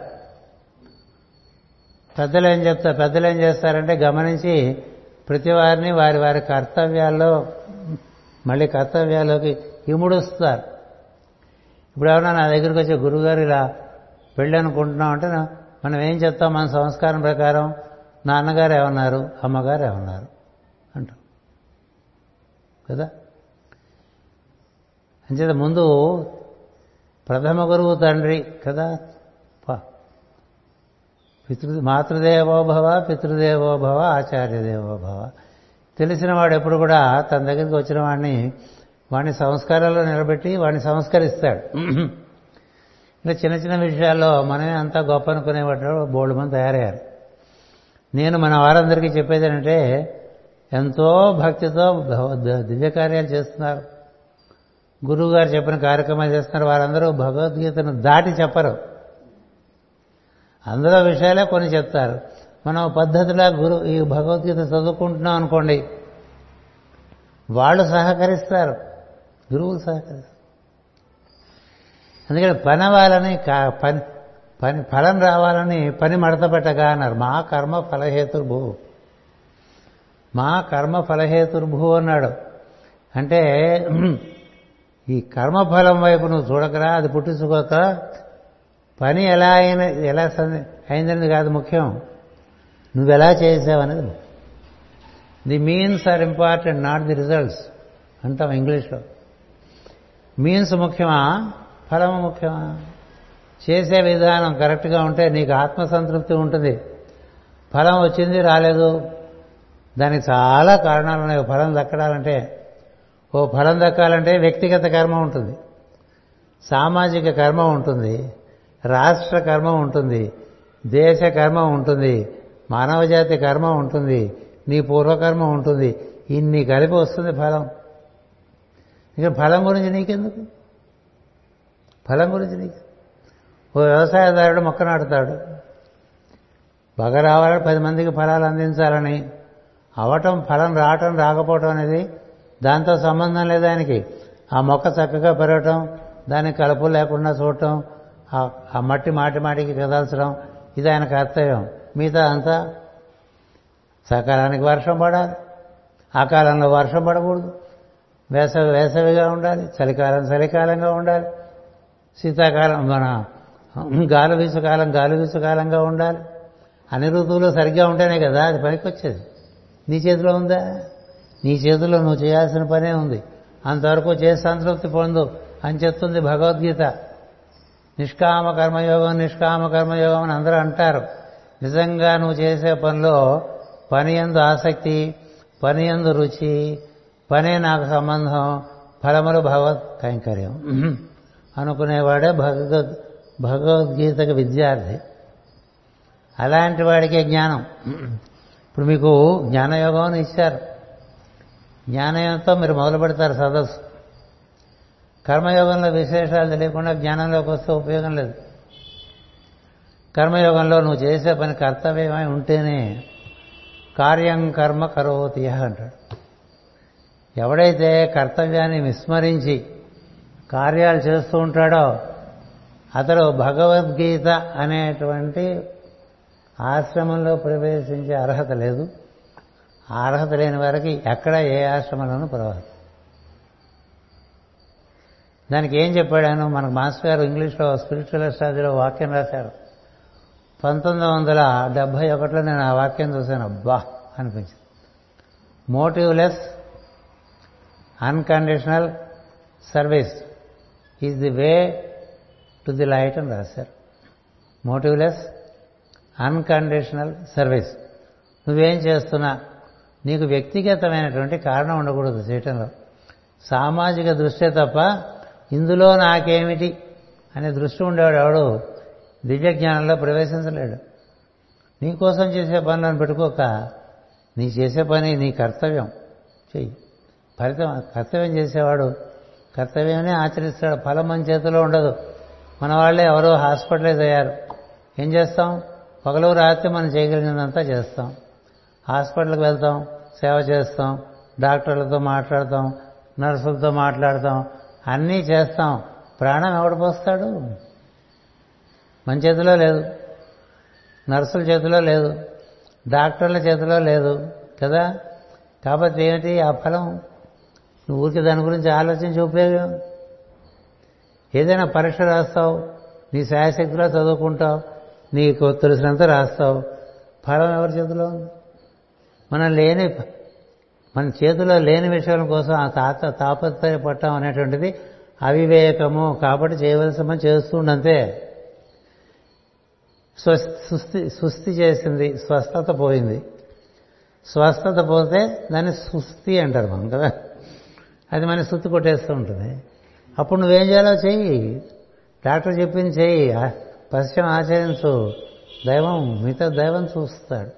పెద్దలు ఏం చెప్తారు? పెద్దలు ఏం చేస్తారంటే గమనించి ప్రతి వారిని వారి వారి కర్తవ్యాల్లో మళ్ళీ కర్తవ్యాల్లోకి ఇముడుస్తారు. ఇప్పుడు ఎవరన్నా నా దగ్గరికి వచ్చే గురువుగారు ఇలా పెళ్ళి అనుకుంటున్నాం అంటే మనం ఏం చెప్తాం? మన సంస్కారం ప్రకారం నాన్నగారు ఏమన్నారు? అమ్మగారు ఏమన్నారు? అంటాం కదా? అంచేత ముందు ప్రథమ గురువు తండ్రి కదా? పితృ మాతృదేవోభవ పితృదేవోభవ ఆచార్యదేవోభవ తెలిసిన వాడు ఎప్పుడు కూడా తన దగ్గరికి వచ్చిన వాడిని వాడిని సంస్కారాల్లో నిలబెట్టి వాడిని సంస్కరిస్తాడు. ఇంకా చిన్న చిన్న విషయాల్లో మనమే అంతా గొప్ప అనుకునేవాడు బోల్డ్ మంది తయారయ్యారు. నేను మన వారందరికీ చెప్పేది ఏంటంటే ఎంతో భక్తితో దివ్య కార్యాలు చేస్తున్నారు. గురువు గారు చెప్పిన కార్యక్రమాలు చేస్తున్నారు. వారందరూ భగవద్గీతను దాటి చెప్పరు. అందులో విషయాలే కొన్ని చెప్తారు. మనం పద్ధతిలా గురు ఈ భగవద్గీత చదువుకుంటున్నాం అనుకోండి వాళ్ళు సహకరిస్తారు. గురువులు సహకరిస్తారు. అందుకని పని అవ్వాలని పని పని ఫలం రావాలని పని మడత పెట్టగా అన్నారు. మా కర్మ ఫలహేతుర్భూ. మా కర్మ ఫలహేతుర్భూ అన్నాడు. అంటే ఈ కర్మఫలం వైపు నువ్వు చూడకరా అది పుట్టించుకోక పని ఎలా అయిన ఎలా అయిందనేది కాదు ముఖ్యం. నువ్వు ఎలా చేసావనేది the means are important not the results అంటాం ఇంగ్లీష్లో. మీన్స్ ముఖ్యమా? ఫలము ముఖ్యమా? చేసే విధానం కరెక్ట్గా ఉంటే నీకు ఆత్మసంతృప్తి ఉంటుంది. ఫలం వచ్చింది రాలేదు. దానికి చాలా కారణాలు ఉన్నాయి. ఫలం దక్కడాలంటే ఓ ఫలం దక్కాలంటే వ్యక్తిగత కర్మ ఉంటుంది. సామాజిక కర్మ ఉంటుంది. రాష్ట్ర కర్మ ఉంటుంది దేశ కర్మ ఉంటుంది మానవజాతి కర్మ ఉంటుంది నీ పూర్వకర్మ ఉంటుంది ఇన్ని కలిపి వస్తుంది ఫలం. ఇక ఫలం గురించి నీకెందుకు? ఫలం గురించి నీకు? ఓ వ్యవసాయదారుడు మొక్క నాటుతాడు. బాగా రావాలని పది మందికి ఫలాలు అందించాలని అవటం ఫలం రావటం రాకపోవటం అనేది దాంతో సంబంధం లేదు ఆయనకి. ఆ మొక్క చక్కగా పెరగటం దానికి కలుపు లేకుండా చూడటం ఆ మట్టి మాటి మాటికి కదల్చడం ఇది ఆయన కర్తవ్యం మిగతా అంతా సకాలానికి వర్షం పడాలి. ఆ కాలంలో వర్షం పడకూడదు. వేసవి వేసవిగా ఉండాలి. చలికాలం చలికాలంగా ఉండాలి. శీతాకాలం మన గాలి వీసుకాలం గాలి వీసుకాలంగా ఉండాలి. అన్ని ఋతువులు సరిగ్గా ఉంటేనే కదా అది పనికి వచ్చేది నీ చేతిలో ఉందా? నీ చేతిలో నువ్వు చేయాల్సిన పనే ఉంది. అంతవరకు చేసి సంతృప్తి పొందు అని చెప్తుంది భగవద్గీత. నిష్కామ కర్మయోగం నిష్కామ కర్మయోగం అని అందరూ అంటారు. నిజంగా నువ్వు చేసే పనిలో పని ఎందు ఆసక్తి పని ఎందు రుచి పనే నాకు సంబంధం ఫలములు భగవత్ కైంకర్యం అనుకునేవాడే భగవద్ భగవద్గీతకు విద్యార్థి. అలాంటి వాడికే జ్ఞానం. ఇప్పుడు మీకు జ్ఞానయోగం అని ఇచ్చారు. జ్ఞానయోగంతో మీరు మొదలు పెడతారు సదస్సు. కర్మయోగంలో విశేషాలు తెలియకుండా జ్ఞానంలోకి వస్తే ఉపయోగం లేదు. కర్మయోగంలో నువ్వు చేసే పని కర్తవ్యమై ఉంటేనే కార్యం కర్మ కరోతి అంటాడు. ఎవడైతే కర్తవ్యాన్ని విస్మరించి కార్యాలు చేస్తూ ఉంటాడో అతడు భగవద్గీత అనేటువంటి ఆశ్రమంలో ప్రవేశించే అర్హత లేదు. ఆ అర్హత లేని వారికి ఎక్కడ ఏ ఆశ్రమంలోనూ పర్వాలేదు దానికి ఏం చెప్పాడాను? మనకు మాస్టర్ గారు ఇంగ్లీష్లో స్పిరిచువల్ స్టాడీలో వాక్యం రాశారు. పంతొమ్మిది వందల డెబ్భై ఒకటిలో నేను ఆ వాక్యం చూశాను. అబ్బా! అనిపించింది. Motiveless unconditional service is the way to the light అని రాశారు. Motiveless unconditional service. నువ్వేం చేస్తున్నా? నీకు వ్యక్తిగతమైనటువంటి కారణం ఉండకూడదు చేయటంలో సామాజిక దృష్టే తప్ప ఇందులో నాకేమిటి అనే దృష్టి ఉండేవాడు ఎవడు దివ్యజ్ఞానంలో ప్రవేశించలేడు. నీకోసం చేసే పనులను పెట్టుకోక నీ చేసే పని నీ కర్తవ్యం. చెయ్యి. ఫలితం కర్తవ్యం చేసేవాడు కర్తవ్యమే ఆచరిస్తాడు. ఫలం మన చేతిలో ఉండదు. మన వాళ్ళే ఎవరో హాస్పిటలైజ్ అయ్యారు ఏం చేస్తాం? పగలు రాత్రి మనం చేయగలిగినంతా చేస్తాం. హాస్పిటల్కి వెళ్తాం సేవ చేస్తాం డాక్టర్లతో మాట్లాడతాం నర్సులతో మాట్లాడతాం అన్నీ చేస్తాం. ప్రాణం ఎవడు పోస్తాడు? మన చేతిలో లేదు. నర్సుల చేతిలో లేదు. డాక్టర్ల చేతిలో లేదు. కదా? కాబట్టి ఏమిటి? ఆ ఫలం? నువ్వు ఊరికి దాని గురించి ఆలోచించి ఉపయోగం? ఏదైనా పరీక్ష రాస్తావు. నీ శాయశక్తిలో చదువుకుంటావు. నీకు తెలిసినంత రాస్తావు. ఫలం ఎవరి చేతిలో ఉంది? మనం లేని మన చేతిలో లేని విషయాల కోసం ఆ తాత తాపత్రయపడటం అనేటువంటిది అవివేకము. కాబట్టి చేయవలసిన చేస్తుండంతే సుస్థి సుస్థి చేసింది స్వస్థత పోయింది. స్వస్థత పోతే దాన్ని సుస్థి అంటారు మనం కదా. అది మన సుత్తి కొట్టేస్తూ ఉంటుంది. అప్పుడు నువ్వేం చేయాలో చెయ్యి. డాక్టర్ చెప్పింది చెయ్యి. పశ్చిమ ఆచరించు. దైవం మిగతా దైవం చూస్తాడు.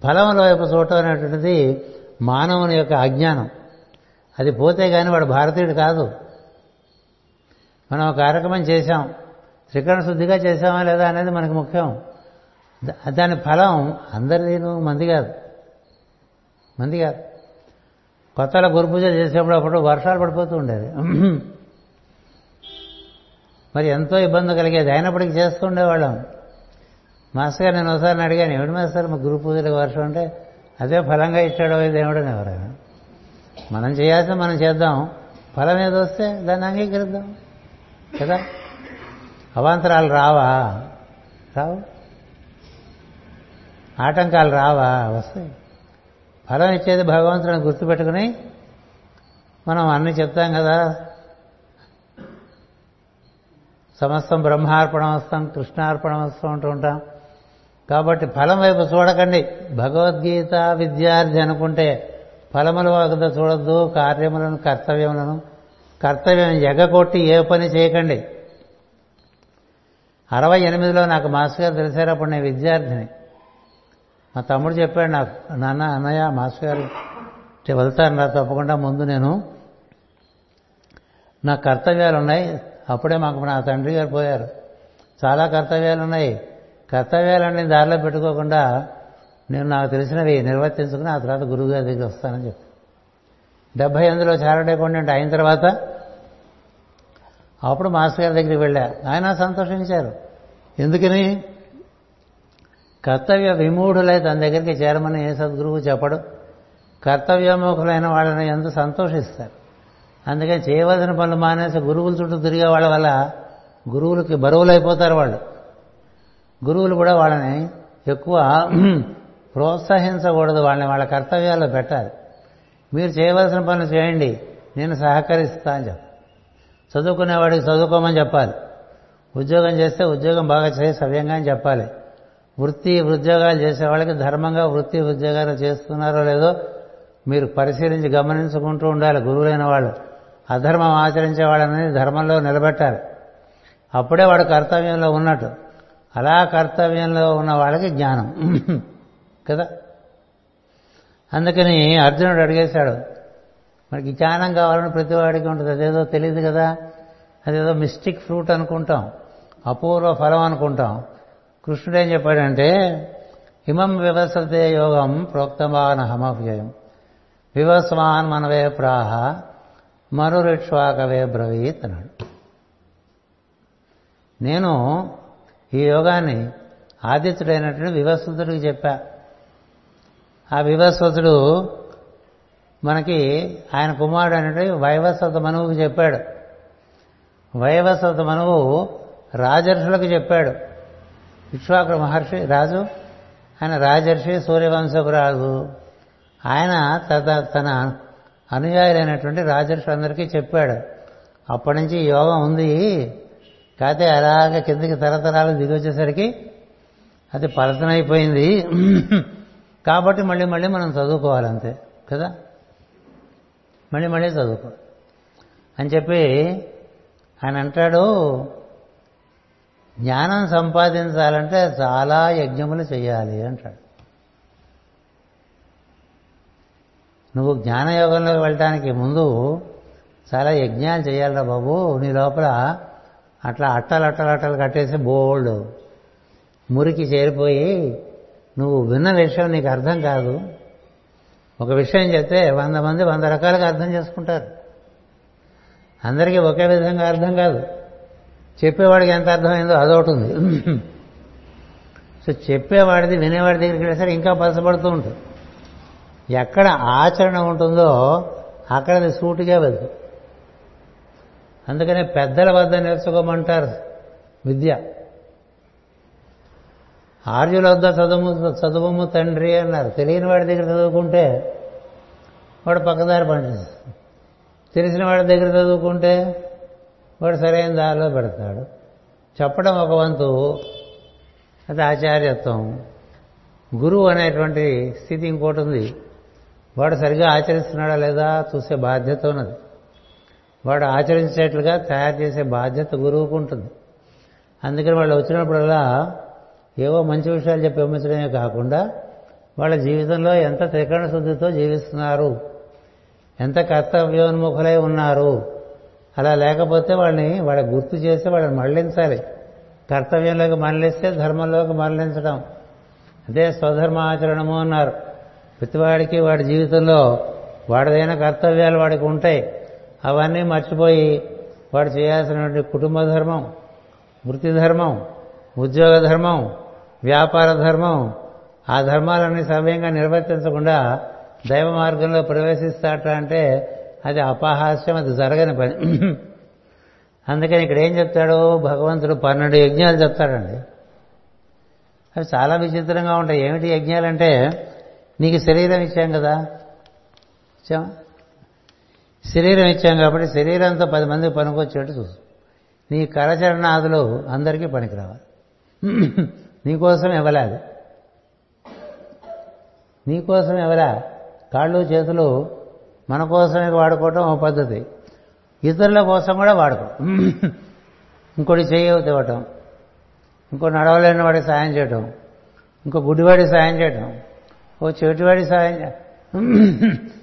ఫలముల వైపు చూడటం అనేటువంటిది మానవుని యొక్క అజ్ఞానం. అది పోతే కానీ వాడు భారతీయుడు కాదు. మనం కార్యక్రమం చేశాం. త్రికరణ శుద్ధిగా చేశామా లేదా అనేది మనకు ముఖ్యం. దాని ఫలం అందరిదీను మంది కాదు. మంది కాదు. కొత్తల గురుపూజ చేసేప్పుడు అప్పుడు వర్షాలు పడిపోతూ ఉండేది [clears throat] మరి ఎంతో ఇబ్బంది కలిగేది. అయినప్పటికీ చేస్తూ మాస్టర్ గారు నేను ఒకసారి అడిగాను ఏమిటి మాస్టర్ మా గురు పూజలకు వర్షం అంటే అదే ఫలంగా ఇచ్చాడో దేవుడని ఎవరైనా మనం చేయాల్సిన మనం చేద్దాం. ఫలం ఏదో వస్తే దాన్ని అంగీకరిద్దాం. కదా? అవాంతరాలు రావా? రావు. ఆటంకాలు రావా? వస్తాయి. ఫలం ఇచ్చేది భగవంతుడిని గుర్తుపెట్టుకుని మనం అన్ని చెప్తాం కదా. సమస్తం బ్రహ్మార్పణ వస్తాం కృష్ణార్పణ కృష్ణార్పణమస్తం అంటూ ఉంటాం. కాబట్టి ఫలం వైపు చూడకండి. భగవద్గీత విద్యార్థి అనుకుంటే ఫలముల వద్ద చూడద్దు కార్యములను కర్తవ్యములను. కర్తవ్యం ఎగకొట్టి ఏ పని చేయకండి. అరవై ఎనిమిదిలో నాకు మాస్టర్ గారు తెలిసారు అప్పుడు నేను విద్యార్థిని. మా తమ్ముడు చెప్పాడు నాకు నాన్న అన్నయ్య మాస్టర్ గారు వెళ్తాను రా తప్పకుండా ముందు నేను. నా కర్తవ్యాలు ఉన్నాయి అప్పుడే మాకు నా తండ్రి గారు పోయారు. చాలా కర్తవ్యాలు ఉన్నాయి కర్తవ్యాలన్నీ దారిలో పెట్టుకోకుండా నేను నాకు తెలిసినవి నిర్వర్తించుకుని ఆ తర్వాత గురువుగారి దగ్గర వస్తానని చెప్పి. డెబ్బై ఎనిమిదిలో చారడే కొండంటే అయిన తర్వాత అప్పుడు మాస్టర్ గారి దగ్గరికి వెళ్ళా. ఆయన సంతోషించారు. ఎందుకని? కర్తవ్య విమూఢులై తన దగ్గరికి చేరమని ఏ సద్గురువు చెప్పడు. కర్తవ్యముఖులైన వాళ్ళని ఎంత సంతోషిస్తారు. అందుకని చేయవలసిన పనులు మానేసి గురువుల చుట్టూ తిరిగే వాళ్ళ వల్ల గురువులకి బరువులైపోతారు వాళ్ళు. గురువులు కూడా వాళ్ళని ఎక్కువ [clears throat] ప్రోత్సహించకూడదు. వాళ్ళని వాళ్ళ కర్తవ్యాల్లో పెట్టాలి. మీరు చేయవలసిన పనులు చేయండి. నేను సహకరిస్తా అని చెప్పాలి. చదువుకునేవాడికి చదువుకోమని చెప్పాలి. ఉద్యోగం చేస్తే ఉద్యోగం బాగా చేసి సవ్యంగా అని చెప్పాలి. వృత్తి ఉద్యోగాలు చేసేవాళ్ళకి ధర్మంగా వృత్తి ఉద్యోగాలు చేస్తున్నారో లేదో మీరు పరిశీలించి గమనించుకుంటూ ఉండాలి. గురువులైన వాళ్ళు అధర్మం ఆచరించే వాళ్ళని ధర్మంలో నిలబెట్టాలి. అప్పుడే వాడు కర్తవ్యంలో ఉన్నట్టు. అలా కర్తవ్యంలో ఉన్న వాళ్ళకి జ్ఞానం. కదా? అందుకని అర్జునుడు అడిగేశాడు మనకి జ్ఞానం కావాలని ప్రతి వాడికి ఉంటుంది. అదేదో తెలియదు కదా? అదేదో మిస్టిక్ ఫ్రూట్ అనుకుంటాం అపూర్వ ఫలం అనుకుంటాం. కృష్ణుడు ఏం చెప్పాడంటే హిమం వివసతే యోగం ప్రోక్తమాన హమవ్యయం వివస్వాన్ మనవే ప్రాహ మరురిక్ష్వాకవే బ్రవీత్ అన్నాడు. నేను ఈ యోగాన్ని ఆదిత్యుడైనటువంటి వివస్వతుడికి చెప్పా. ఆ వివస్వతుడు మనకి ఆయన కుమారుడు అనేటువంటి వైవస్వత మనువుకి చెప్పాడు. వైవస్వత మనువు రాజర్షులకు చెప్పాడు. ఇక్ష్వాకుడు మహర్షి రాజు ఆయన రాజర్షి సూర్యవంశపు రాజు ఆయన తన తన అనుయాయులైనటువంటి రాజర్షులందరికీ చెప్పాడు. అప్పటి నుంచి యోగం ఉంది. కాకపోతే అలాగ కిందకి తరతరాలు దిగొచ్చేసరికి అది పలతనైపోయింది. కాబట్టి మళ్ళీ మళ్ళీ మనం చదువుకోవాలంతే కదా? మళ్ళీ మళ్ళీ చదువుకో. అని చెప్పి ఆయన అంటాడు జ్ఞానం సంపాదించాలంటే చాలా యజ్ఞములు చేయాలి అంటాడు. నువ్వు జ్ఞానయోగంలోకి వెళ్ళటానికి ముందు చాలా యజ్ఞాలు చేయాలరా బాబు నీ లోపల అట్లా అట్టలు అట్టలు అట్టలు కట్టేసి బోల్డ్. మురికి చేరిపోయి నువ్వు విన్న విషయం నీకు అర్థం కాదు. ఒక విషయం చెప్తే వంద మంది వంద రకాలుగా అర్థం చేసుకుంటారు. అందరికీ ఒకే విధంగా అర్థం కాదు. చెప్పేవాడికి ఎంత అర్థమైందో అదొకటి ఉంది. సో చెప్పేవాడిది వినేవాడి దగ్గరికి వెళ్ళేసరికి ఇంకా పలసపడుతూ ఉంటుంది. ఎక్కడ ఆచరణ ఉంటుందో అక్కడ సూటిగా వెళ్తుంది అందుకనే పెద్దల వద్ద నేర్చుకోమంటారు విద్య. ఆర్యుల వద్ద చదువు చదువుము తండ్రి అన్నారు. తెలియని వాడి దగ్గర చదువుకుంటే వాడు పక్కదారి పండిస్తాడు తెలిసిన వాడి దగ్గర చదువుకుంటే వాడు సరైన దారిలో పెడతాడు. చెప్పడం ఒక వంతు అది ఆచార్యత్వం. గురువు అనేటువంటి స్థితి ఇంకోటి ఉంది. వాడు సరిగా ఆచరిస్తున్నాడా లేదా చూసే బాధ్యత ఉన్నది. వాడు ఆచరించేట్లుగా తయారు చేసే బాధ్యత గురువుకు ఉంటుంది. అందుకని వాళ్ళు వచ్చినప్పుడల్లా ఏవో మంచి విషయాలు చెప్పి పంపించడమే కాకుండా వాళ్ళ జీవితంలో ఎంత త్రికరణ శుద్ధితో జీవిస్తున్నారు ఎంత కర్తవ్యోన్ముఖులై ఉన్నారు అలా లేకపోతే వాళ్ళని వాళ్ళ గుర్తు చేసి వాళ్ళని మళ్ళించాలి కర్తవ్యంలోకి మళ్ళిస్తే ధర్మంలోకి మళ్ళించడం అదే స్వధర్మాచరణము అన్నారు. ప్రతివాడికి వాడి జీవితంలో వాడిదైన కర్తవ్యాలు వాడికి ఉంటాయి. అవన్నీ మర్చిపోయి వాడు చేయాల్సినటువంటి కుటుంబ ధర్మం వృత్తి ధర్మం ఉద్యోగ ధర్మం వ్యాపార ధర్మం ఆ ధర్మాలన్నీ సమయంగా నిర్వర్తించకుండా దైవ మార్గంలో ప్రవేశిస్తాట అంటే అది అపహాస్యం అది జరగని పని. అందుకని ఇక్కడ ఏం చెప్తాడు భగవంతుడు పన్నెండు యజ్ఞాలు చెప్తాడండి. అవి చాలా విచిత్రంగా ఉంటాయి. ఏమిటి యజ్ఞాలంటే నీకు శరీరం ఇచ్చాం కదా? ఇచ్చామా శరీరం ఇచ్చాం కాబట్టి శరీరంతో పది మందికి పనికొచ్చేట్టు చూసు. నీ కరచరణాదులు అందరికీ పనికి రావాలి [clears throat] నీకోసం ఇవ్వలే అది నీకోసం ఇవ్వలే కాళ్ళు చేతులు మన కోసమే వాడుకోవటం ఒక పద్ధతి. ఇతరుల కోసం కూడా వాడుకో. [clears throat] ఇంకోటి చేయి తివ్వటం ఇంకో నడవలేని వాడికి సాయం చేయటం. ఇంకో గుడ్డివాడికి సాయం చేయటం. ఓ చెవిటివాడికి సాయం [clears throat]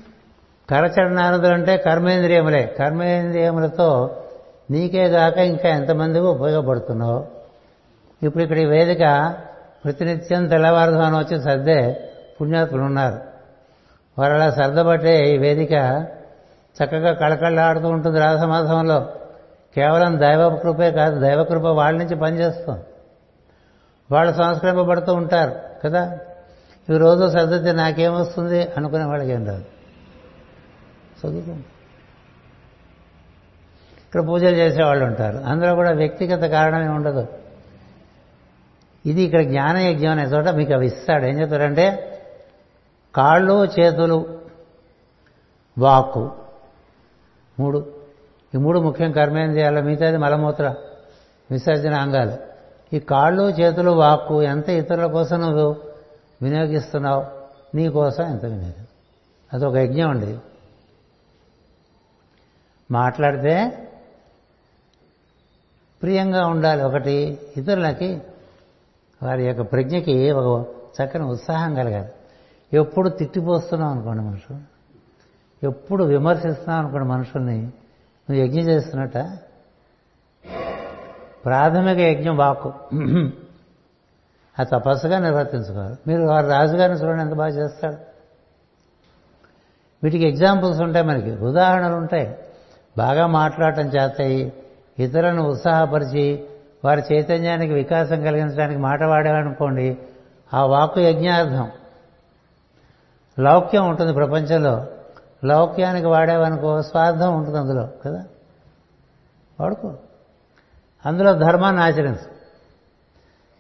కరచరణానుదులు అంటే కర్మేంద్రియములే. కర్మేంద్రియములతో నీకేగాక ఇంకా ఎంతమందికి ఉపయోగపడుతున్నావు? ఇప్పుడు ఇక్కడ ఈ వేదిక ప్రతినిత్యం తెల్లవారుధానం వచ్చి సర్దే పుణ్యాత్ములు ఉన్నారు. వారు అలా సర్దబట్టే ఈ వేదిక చక్కగా కళకళలాడుతూ ఉంటుంది రాసమాసంలో కేవలం దైవ కృపే కాదు దైవకృప వాళ్ళ నుంచి పనిచేస్తుంది. వాళ్ళు సంస్కరింపబడుతూ ఉంటారు కదా? ఈ రోజు సర్దితే నాకేమొస్తుంది అనుకునే వాళ్ళకి ఏం రాదు. చదువుకో ఇక్కడ పూజలు చేసేవాళ్ళు ఉంటారు. అందులో కూడా వ్యక్తిగత కారణమే ఉండదు. ఇది ఇక్కడ జ్ఞానయజ్ఞం అనే చోట మీకు అవి ఇస్తాడు. ఏం చెప్తారంటే కాళ్ళు చేతులు వాక్కు. మూడు. ఈ మూడు ముఖ్యం. కర్మేంద్రియాల మిగతాది మలమూత్ర విసర్జన అంగాలు. ఈ కాళ్ళు చేతులు వాక్కు ఎంత ఇతరుల కోసం నువ్వు వినియోగిస్తున్నావు? నీ కోసం ఎంత వినియోగం అదొక యజ్ఞం అండి. మాట్లాడితే ప్రియంగా ఉండాలి ఒకటి. ఇతరులకి వారి యొక్క ప్రజ్ఞకి ఒక చక్కని ఉత్సాహం కలగాలి. ఎప్పుడు తిట్టిపోస్తున్నావు అనుకోండి మనుషులు. ఎప్పుడు విమర్శిస్తున్నావు అనుకోండి మనుషుల్ని. నువ్వు యజ్ఞం చేస్తున్నట్ట? ప్రాథమిక యజ్ఞం వాక్కు. ఆ తపస్సుగా నిర్వర్తించుకోవాలి. మీరు వారి రాజుగారిని చూడండి ఎంత బాగా చేస్తాడు. వీటికి ఎగ్జాంపుల్స్ ఉంటాయి మనకి. ఉదాహరణలు ఉంటాయి. బాగా మాట్లాడటం చేస్తాయి ఇతరులను ఉత్సాహపరిచి వారి చైతన్యానికి వికాసం కలిగించడానికి మాట వాడేవనుకోండి ఆ వాక్కు యజ్ఞార్థం. లౌక్యం ఉంటుంది ప్రపంచంలో. లౌక్యానికి వాడేవనుకో స్వార్థం ఉంటుంది అందులో కదా? వాడుకో. అందులో ధర్మాన్ని ఆచరించు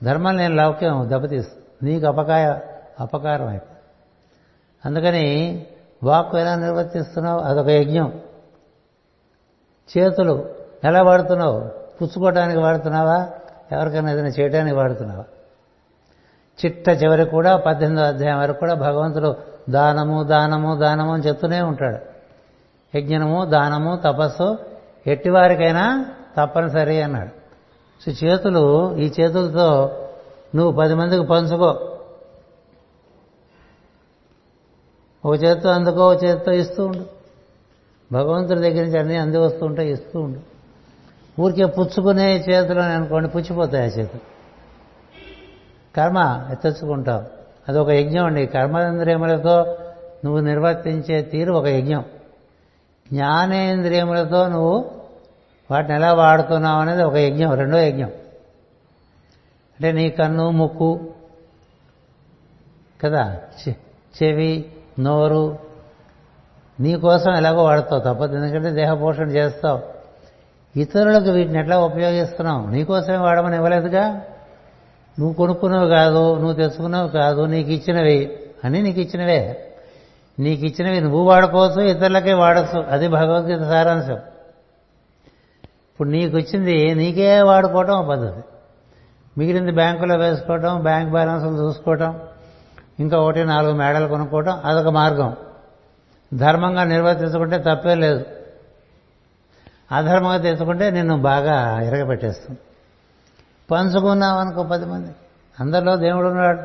ధర్మం నేను లౌక్యం దెబ్బతీస్తుంది. నీకు అపకాయ అపకారం అయిపోయి అందుకని వాక్కు ఎలా నిర్వర్తిస్తున్నావు? అదొక యజ్ఞం. చేతులు ఎలా వాడుతున్నావు? పుచ్చుకోవడానికి వాడుతున్నావా? ఎవరికైనా ఏదైనా చేయడానికి వాడుతున్నావా? చిట్ట చివరి కూడా పద్దెనిమిదో అధ్యాయం వరకు కూడా భగవంతుడు దానము దానము దానము అని చెప్తూనే ఉంటాడు. యజ్ఞము దానము తపస్సు ఎట్టివారికైనా తప్పనిసరి అన్నాడు. సో చేతులు ఈ చేతులతో నువ్వు పది మందికి పంచుకో. ఒక చేతితో అందుకో ఒక చేతితో ఇస్తూ ఉండు. భగవంతుడి దగ్గర నుంచి అన్నీ అంది వస్తూ ఉంటాయి ఇస్తూ ఉండు. ఊరికే పుచ్చుకునే చేతులు అనుకోండి పుచ్చిపోతాయి ఆ చేతులు. కర్మ తెచ్చుకుంటావు. అదొక యజ్ఞం అండి. కర్మేంద్రియములతో నువ్వు నిర్వర్తించే తీరు ఒక యజ్ఞం. జ్ఞానేంద్రియములతో నువ్వు వాటిని ఎలా వాడుతున్నావు అనేది ఒక యజ్ఞం రెండో యజ్ఞం. అంటే నీ కన్ను ముక్కు కదా? చెవి నోరు నీ కోసం ఎలాగో వాడతావు తప్పదు. ఎందుకంటే దేహ పోషణ చేస్తావు. ఇతరులకు వీటిని ఎట్లా ఉపయోగిస్తున్నావు? నీకోసమే వాడమని ఇవ్వలేదుగా? నువ్వు కొనుక్కున్నవి కాదు నువ్వు తెచ్చుకున్నవి కాదు నీకు ఇచ్చినవి అని నీకు ఇచ్చినవే. నీకు ఇచ్చినవి నువ్వు వాడుకోవచ్చు ఇతరులకే వాడచ్చు. అది భగవద్గీత సారాంశం. ఇప్పుడు నీకు వచ్చింది నీకే వాడుకోవటం పద్ధతి. మిగిలింది బ్యాంకులో వేసుకోవటం బ్యాంక్ బ్యాలెన్స్లు చూసుకోవటం ఇంకా ఒకటి నాలుగు మేడలు కొనుక్కోవటం అదొక మార్గం. ధర్మంగా నిర్వర్తించుకుంటే తప్పే లేదు. అధర్మంగా తెచ్చుకుంటే నిన్ను బాగా ఇరగబెట్టేస్తుంది పంచుకున్నావు అనుకో పది మంది. అందరిలో దేవుడు ఉన్నాడు.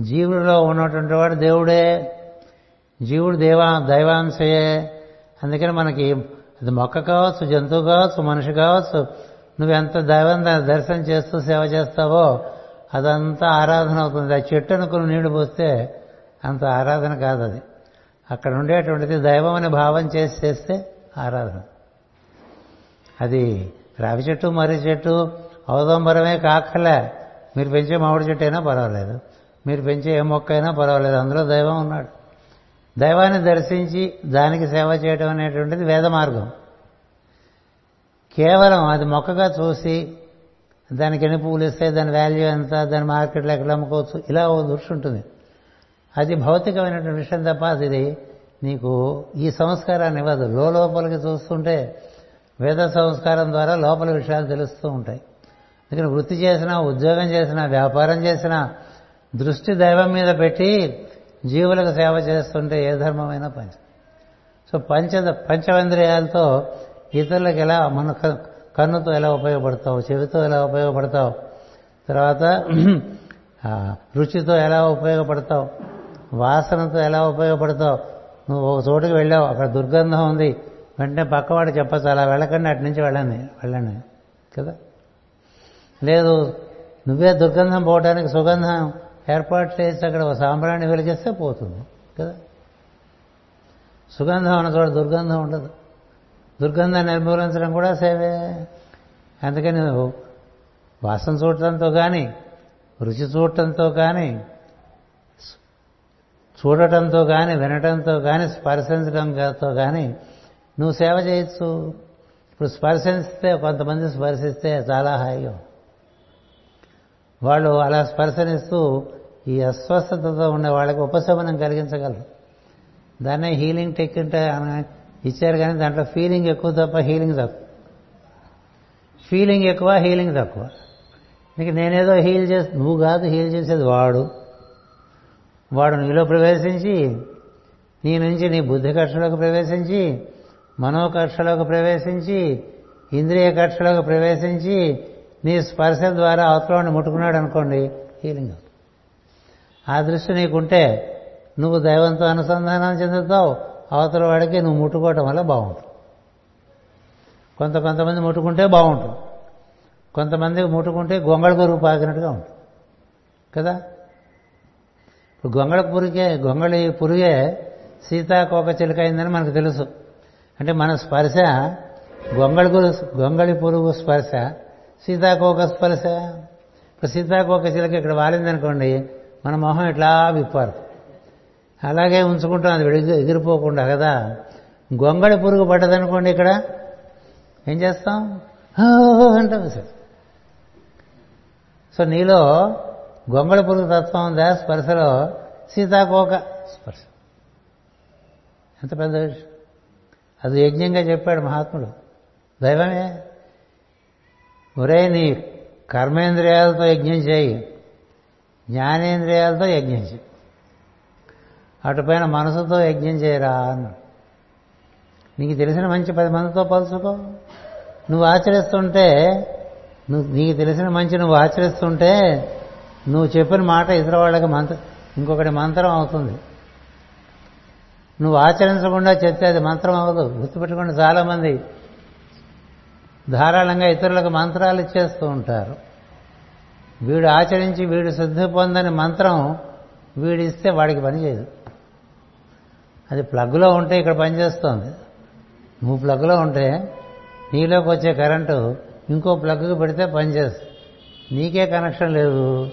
జీవుడిలో ఉన్నటువంటి వాడు దేవుడే. జీవుడు దేవా దైవాంశయే. అందుకని మనకి అది మొక్క కావచ్చు జంతువు కావచ్చు మనిషి కావచ్చు నువ్వెంత దైవం దర్శనం చేస్తూ సేవ చేస్తావో అదంతా ఆరాధన అవుతుంది. ఆ చెట్టు అనుకుని నీళ్ళు పోస్తే అంత ఆరాధన కాదు అది అక్కడ ఉండేటువంటిది దైవం అని భావం చేసి చేస్తే ఆరాధన. అది రావి చెట్టు మర్రి చెట్టు అవదంబరమే కాకలే. మీరు పెంచే మామిడి చెట్టు అయినా పర్వాలేదు. మీరు పెంచే ఏ మొక్క అయినా పర్వాలేదు. అందులో దైవం ఉన్నాడు. దైవాన్ని దర్శించి దానికి సేవ చేయడం అనేటువంటిది వేద మార్గం. కేవలం అది మొక్కగా చూసి దానికి ఎన్ని పువ్వులు ఇస్తాయి దాని వాల్యూ ఎంత దాని మార్కెట్లో ఎక్కడ అమ్ముకోవచ్చు ఇలా ఓ దృష్టి ఉంటుంది. అది భౌతికమైనటువంటి విషయం తప్ప అది నీకు ఈ సంస్కారాన్ని ఇవ్వదు. లోపలికి చూస్తుంటే వేద సంస్కారం ద్వారా లోపల విషయాలు తెలుస్తూ ఉంటాయి. అందుకని వృత్తి చేసినా ఉద్యోగం చేసినా వ్యాపారం చేసినా దృష్టి దైవం మీద పెట్టి జీవులకు సేవ చేస్తుంటే ఏ ధర్మమైనా పంచ. సో పంచ పంచవేంద్రియాలతో ఇతరులకు ఎలా మన కన్నుతో ఎలా ఉపయోగపడతావు చెవితో ఎలా ఉపయోగపడతావు తర్వాత రుచితో ఎలా ఉపయోగపడతావు వాసనతో ఎలా ఉపయోగపడతావు? నువ్వు ఒక చోటుకి వెళ్ళావు అక్కడ దుర్గంధం ఉంది. వెంటనే పక్కవాడు చెప్పచ్చు అలా వెళ్ళకండి అటు నుంచి వెళ్ళండి వెళ్ళండి. కదా? లేదు నువ్వే దుర్గంధం పోవడానికి సుగంధం ఏర్పాటు చేసి అక్కడ ఒక సాంబ్రాన్ని వెలిగిస్తే పోతుంది కదా? సుగంధం అన్న చోట దుర్గంధం ఉండదు. దుర్గంధాన్ని నిర్మూలించడం కూడా సేవే. అందుకని వాసన చూడటంతో కానీ రుచి చూడటంతో కానీ చూడటంతో కానీ వినటంతో కానీ స్పర్శించడంతో కానీ నువ్వు సేవ చేయొచ్చు. ఇప్పుడు స్పర్శిస్తే కొంతమంది స్పర్శిస్తే చాలా హాయిగా వాళ్ళు అలా స్పర్శనిస్తూ ఈ అస్వస్థతతో ఉండే వాళ్ళకి ఉపశమనం కలిగించగలరు. దాన్నే హీలింగ్ టెక్నిక్ ఇచ్చారు కానీ దాంట్లో ఫీలింగ్ ఎక్కువ తప్ప హీలింగ్ తక్కువ. ఫీలింగ్ ఎక్కువ హీలింగ్ తక్కువ. నీకు నేనేదో హీల్ చేసి నువ్వు కాదు హీల్ చేసేది వాడు. వాడు నీలో ప్రవేశించి నీ నుంచి నీ బుద్ధి కక్షలోకి ప్రవేశించి మనోకక్షలోకి ప్రవేశించి ఇంద్రియ కక్షలోకి ప్రవేశించి నీ స్పర్శ ద్వారా అవతలని ముట్టుకున్నాడు అనుకోండి హీలింగ్ ఆ దృష్టి నీకుంటే నువ్వు దైవంతో అనుసంధానం చెందుతావు అవతల వాడికి నువ్వు ముట్టుకోవటం వల్ల బాగుంటుంది. కొంత కొంతమంది ముట్టుకుంటే బాగుంటుంది. కొంతమంది ముట్టుకుంటే గొంగళ పురుగు పాకినట్టుగా ఉంటుంది. కదా? ఇప్పుడు గొంగళ పురుగే గొంగళి పురుగే సీతాకోక చిలుక అయిందని మనకు తెలుసు. అంటే మన స్పర్శ గొంగళి గొంగళి పురుగు స్పర్శ సీతాకోక స్పర్శ. ఇప్పుడు సీతాకోక చిలుక ఇక్కడ వాలిందనుకోండి మన మొహం ఇట్లా విప్పారు. అలాగే ఉంచుకుంటాం అది విడి ఎగిరిపోకుండా కదా. గొంగళి పురుగు పడ్డదనుకోండి ఇక్కడ ఏం చేస్తాం? అంటాం. సార్ సో నీలో గొంగళి పురుగు తత్వం ఉందా స్పర్శలో సీతాకోక స్పర్శ. ఎంత పెద్ద విషయం. అది యజ్ఞంగా చెప్పాడు మహాత్ముడు. దైవమే. ఒరే నీ కర్మేంద్రియాలతో యజ్ఞం చేయి. జ్ఞానేంద్రియాలతో యజ్ఞం చేయి. అటుపైన మనసుతో యజ్ఞం చేయరా అన్నాడు. నీకు తెలిసిన మంచి పది మందితో పలుచుకో. నువ్వు ఆచరిస్తుంటే నువ్వు నీకు తెలిసిన మంచి నువ్వు ఆచరిస్తుంటే నువ్వు చెప్పిన మాట ఇతర వాళ్ళకి మంత్ర ఇంకొకటి మంత్రం అవుతుంది. నువ్వు ఆచరించకుండా చెప్తే అది మంత్రం అవ్వదు. గుర్తుపెట్టుకుంటే చాలామంది ధారాళంగా ఇతరులకు మంత్రాలు ఇచ్చేస్తూ ఉంటారు. వీడు ఆచరించి వీడు శుద్ధి పొందని మంత్రం వీడిస్తే వాడికి పనిచేయదు అది ప్లగ్లో ఉంటే ఇక్కడ పనిచేస్తుంది నువ్వు ప్లగ్లో ఉంటే నీలోకి వచ్చే కరెంటు ఇంకో ప్లగ్కి పెడితే పనిచేస్తుంది నీకే కనెక్షన్ లేదు.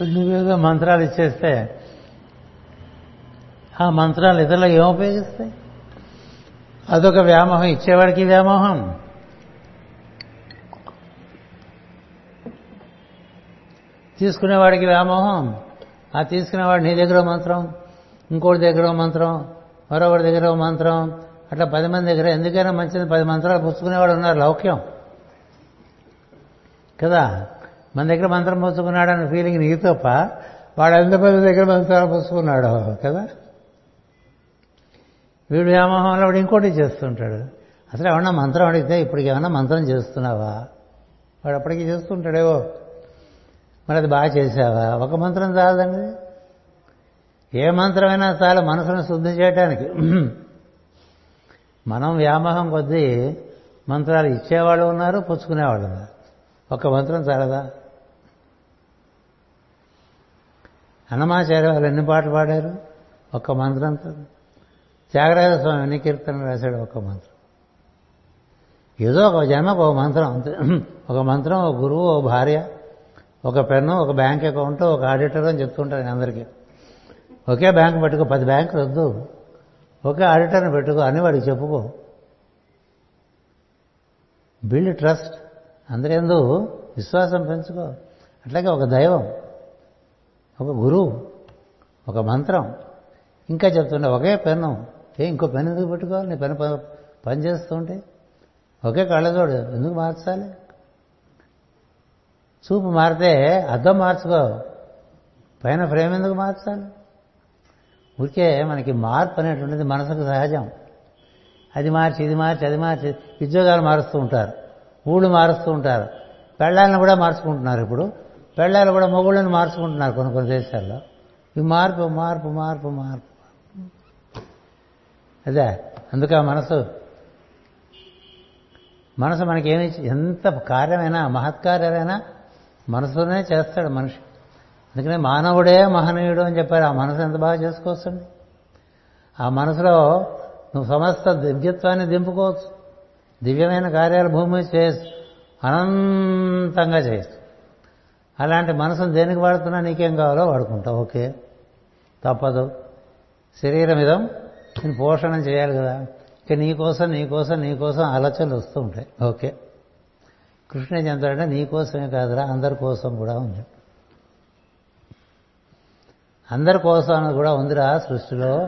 నువ్వేదో మంత్రాలు ఇచ్చేస్తే ఆ మంత్రాలు ఇతరులకు ఏం ఉపయోగిస్తాయి? అదొక వ్యామోహం ఇచ్చేవాడికి వ్యామోహం. తీసుకునేవాడికి వ్యామోహం. ఆ తీసుకునేవాడు నీ దగ్గర మంత్రం ఇంకోటి దగ్గర మంత్రం మరొకటి దగ్గర మంత్రం అట్లా పది మంది దగ్గర. ఎందుకైనా మంచిది పది మంత్రాలు పుచ్చుకునేవాడు ఉన్నారు లౌక్యం. కదా? మన దగ్గర మంత్రం పుచ్చుకున్నాడు అనే ఫీలింగ్ నీకు తప్ప వాడు ఎంతమంది దగ్గర మంత్రాలు పుచ్చుకున్నాడు కదా? వీడు వ్యామోహంలో వాడు ఇంకోటి చేస్తుంటాడు. అసలు ఏమన్నా మంత్రం అడిగితే ఇప్పటికి ఏమన్నా మంత్రం చేస్తున్నావా? వాడు అప్పటికి చేస్తుంటాడేవో మరి అది బాగా చేసావా ఒక మంత్రం చాలదండి ఏ మంత్రమైనా చాలు మనసును శుద్ధి చేయటానికి. మనం వ్యామోహం కొద్దీ మంత్రాలు ఇచ్చేవాళ్ళు ఉన్నారు పుచ్చుకునేవాళ్ళు ఉన్నారు. ఒక మంత్రం చాలదా? అన్నమాచార్య వాళ్ళు ఎన్ని పాటలు పాడారు? ఒక్క మంత్రంతో త్యాగరాజ స్వామి ఎన్ని కీర్తనలు రాశాడు? ఒక మంత్రం. ఏదో ఒక జన్మకు ఒక మంత్రం అంతే. ఒక మంత్రం ఒక గురువు ఒక భార్య ఒక పెన్ను ఒక బ్యాంక్ అకౌంట్ ఒక ఆడిటర్ అని చెప్తుంటాను అందరికీ. ఒకే బ్యాంకు పెట్టుకో పది బ్యాంకులు వద్దు. ఒకే ఆడిటర్ని పెట్టుకో అని వాడికి చెప్పుకో. Build trust. అందరేందు విశ్వాసం పెంచుకో. అట్లాగే ఒక దైవం. ఒక గురువు ఒక మంత్రం. ఇంకా చెప్తుండే ఒకే పెన్ను. ఏ ఇంకో పెన్ను ఎందుకు పెట్టుకోవాలి? నీ పెన్ను పని చేస్తుంటే ఒకే కళ్ళజోడు ఎందుకు మార్చాలి? చూపు మారితే అద్దం మార్చుకో. పైన ఫ్రేమ్ ఎందుకు మార్చాలి? ఊరికే మనకి మార్పు అనేటువంటిది మనసుకు సహజం. అది మార్చి ఇది మార్చి అది మార్చి ఉద్యోగాలు మారుస్తూ ఉంటారు. ఊళ్ళు మారుస్తూ ఉంటారు. పెళ్ళాలను కూడా మార్చుకుంటున్నారు ఇప్పుడు. పెళ్ళాలు కూడా మొగుళ్ళని మార్చుకుంటున్నారు కొన్ని కొన్ని దేశాల్లో. ఈ మార్పు మార్పు మార్పు మార్పు. అదే అందుకే ఆ మనసు. మనసు మనకేమి ఎంత కార్యమైనా మహత్కార్యాలైనా మనసులోనే చేస్తాడు మనిషి. అందుకనే మానవుడే మహనీయుడు అని చెప్పారు. ఆ మనసు ఎంత బాగా చేసుకోవచ్చండి? ఆ మనసులో నువ్వు సమస్త దివ్యత్వాన్ని దింపుకోవచ్చు. దివ్యమైన కార్యాలు భూమి చేయొచ్చు అనంతంగా చేయొచ్చు అలాంటి మనసును దేనికి వాడుతున్నా నీకేం కావాలో వాడుకుంటావు ఓకే. తప్పదు. శరీరం ఇదం నేను పోషణం చేయాలి కదా. ఇక నీకోసం నీకోసం నీకోసం ఆలోచనలు వస్తూ ఉంటాయి ఓకే. కృష్ణ చెందాడంటే నీకోసమే కాదురా అందరి కోసం కూడా ఉంది. అందరి కోసం అన్నది కూడా ఉందిరా సృష్టిలో.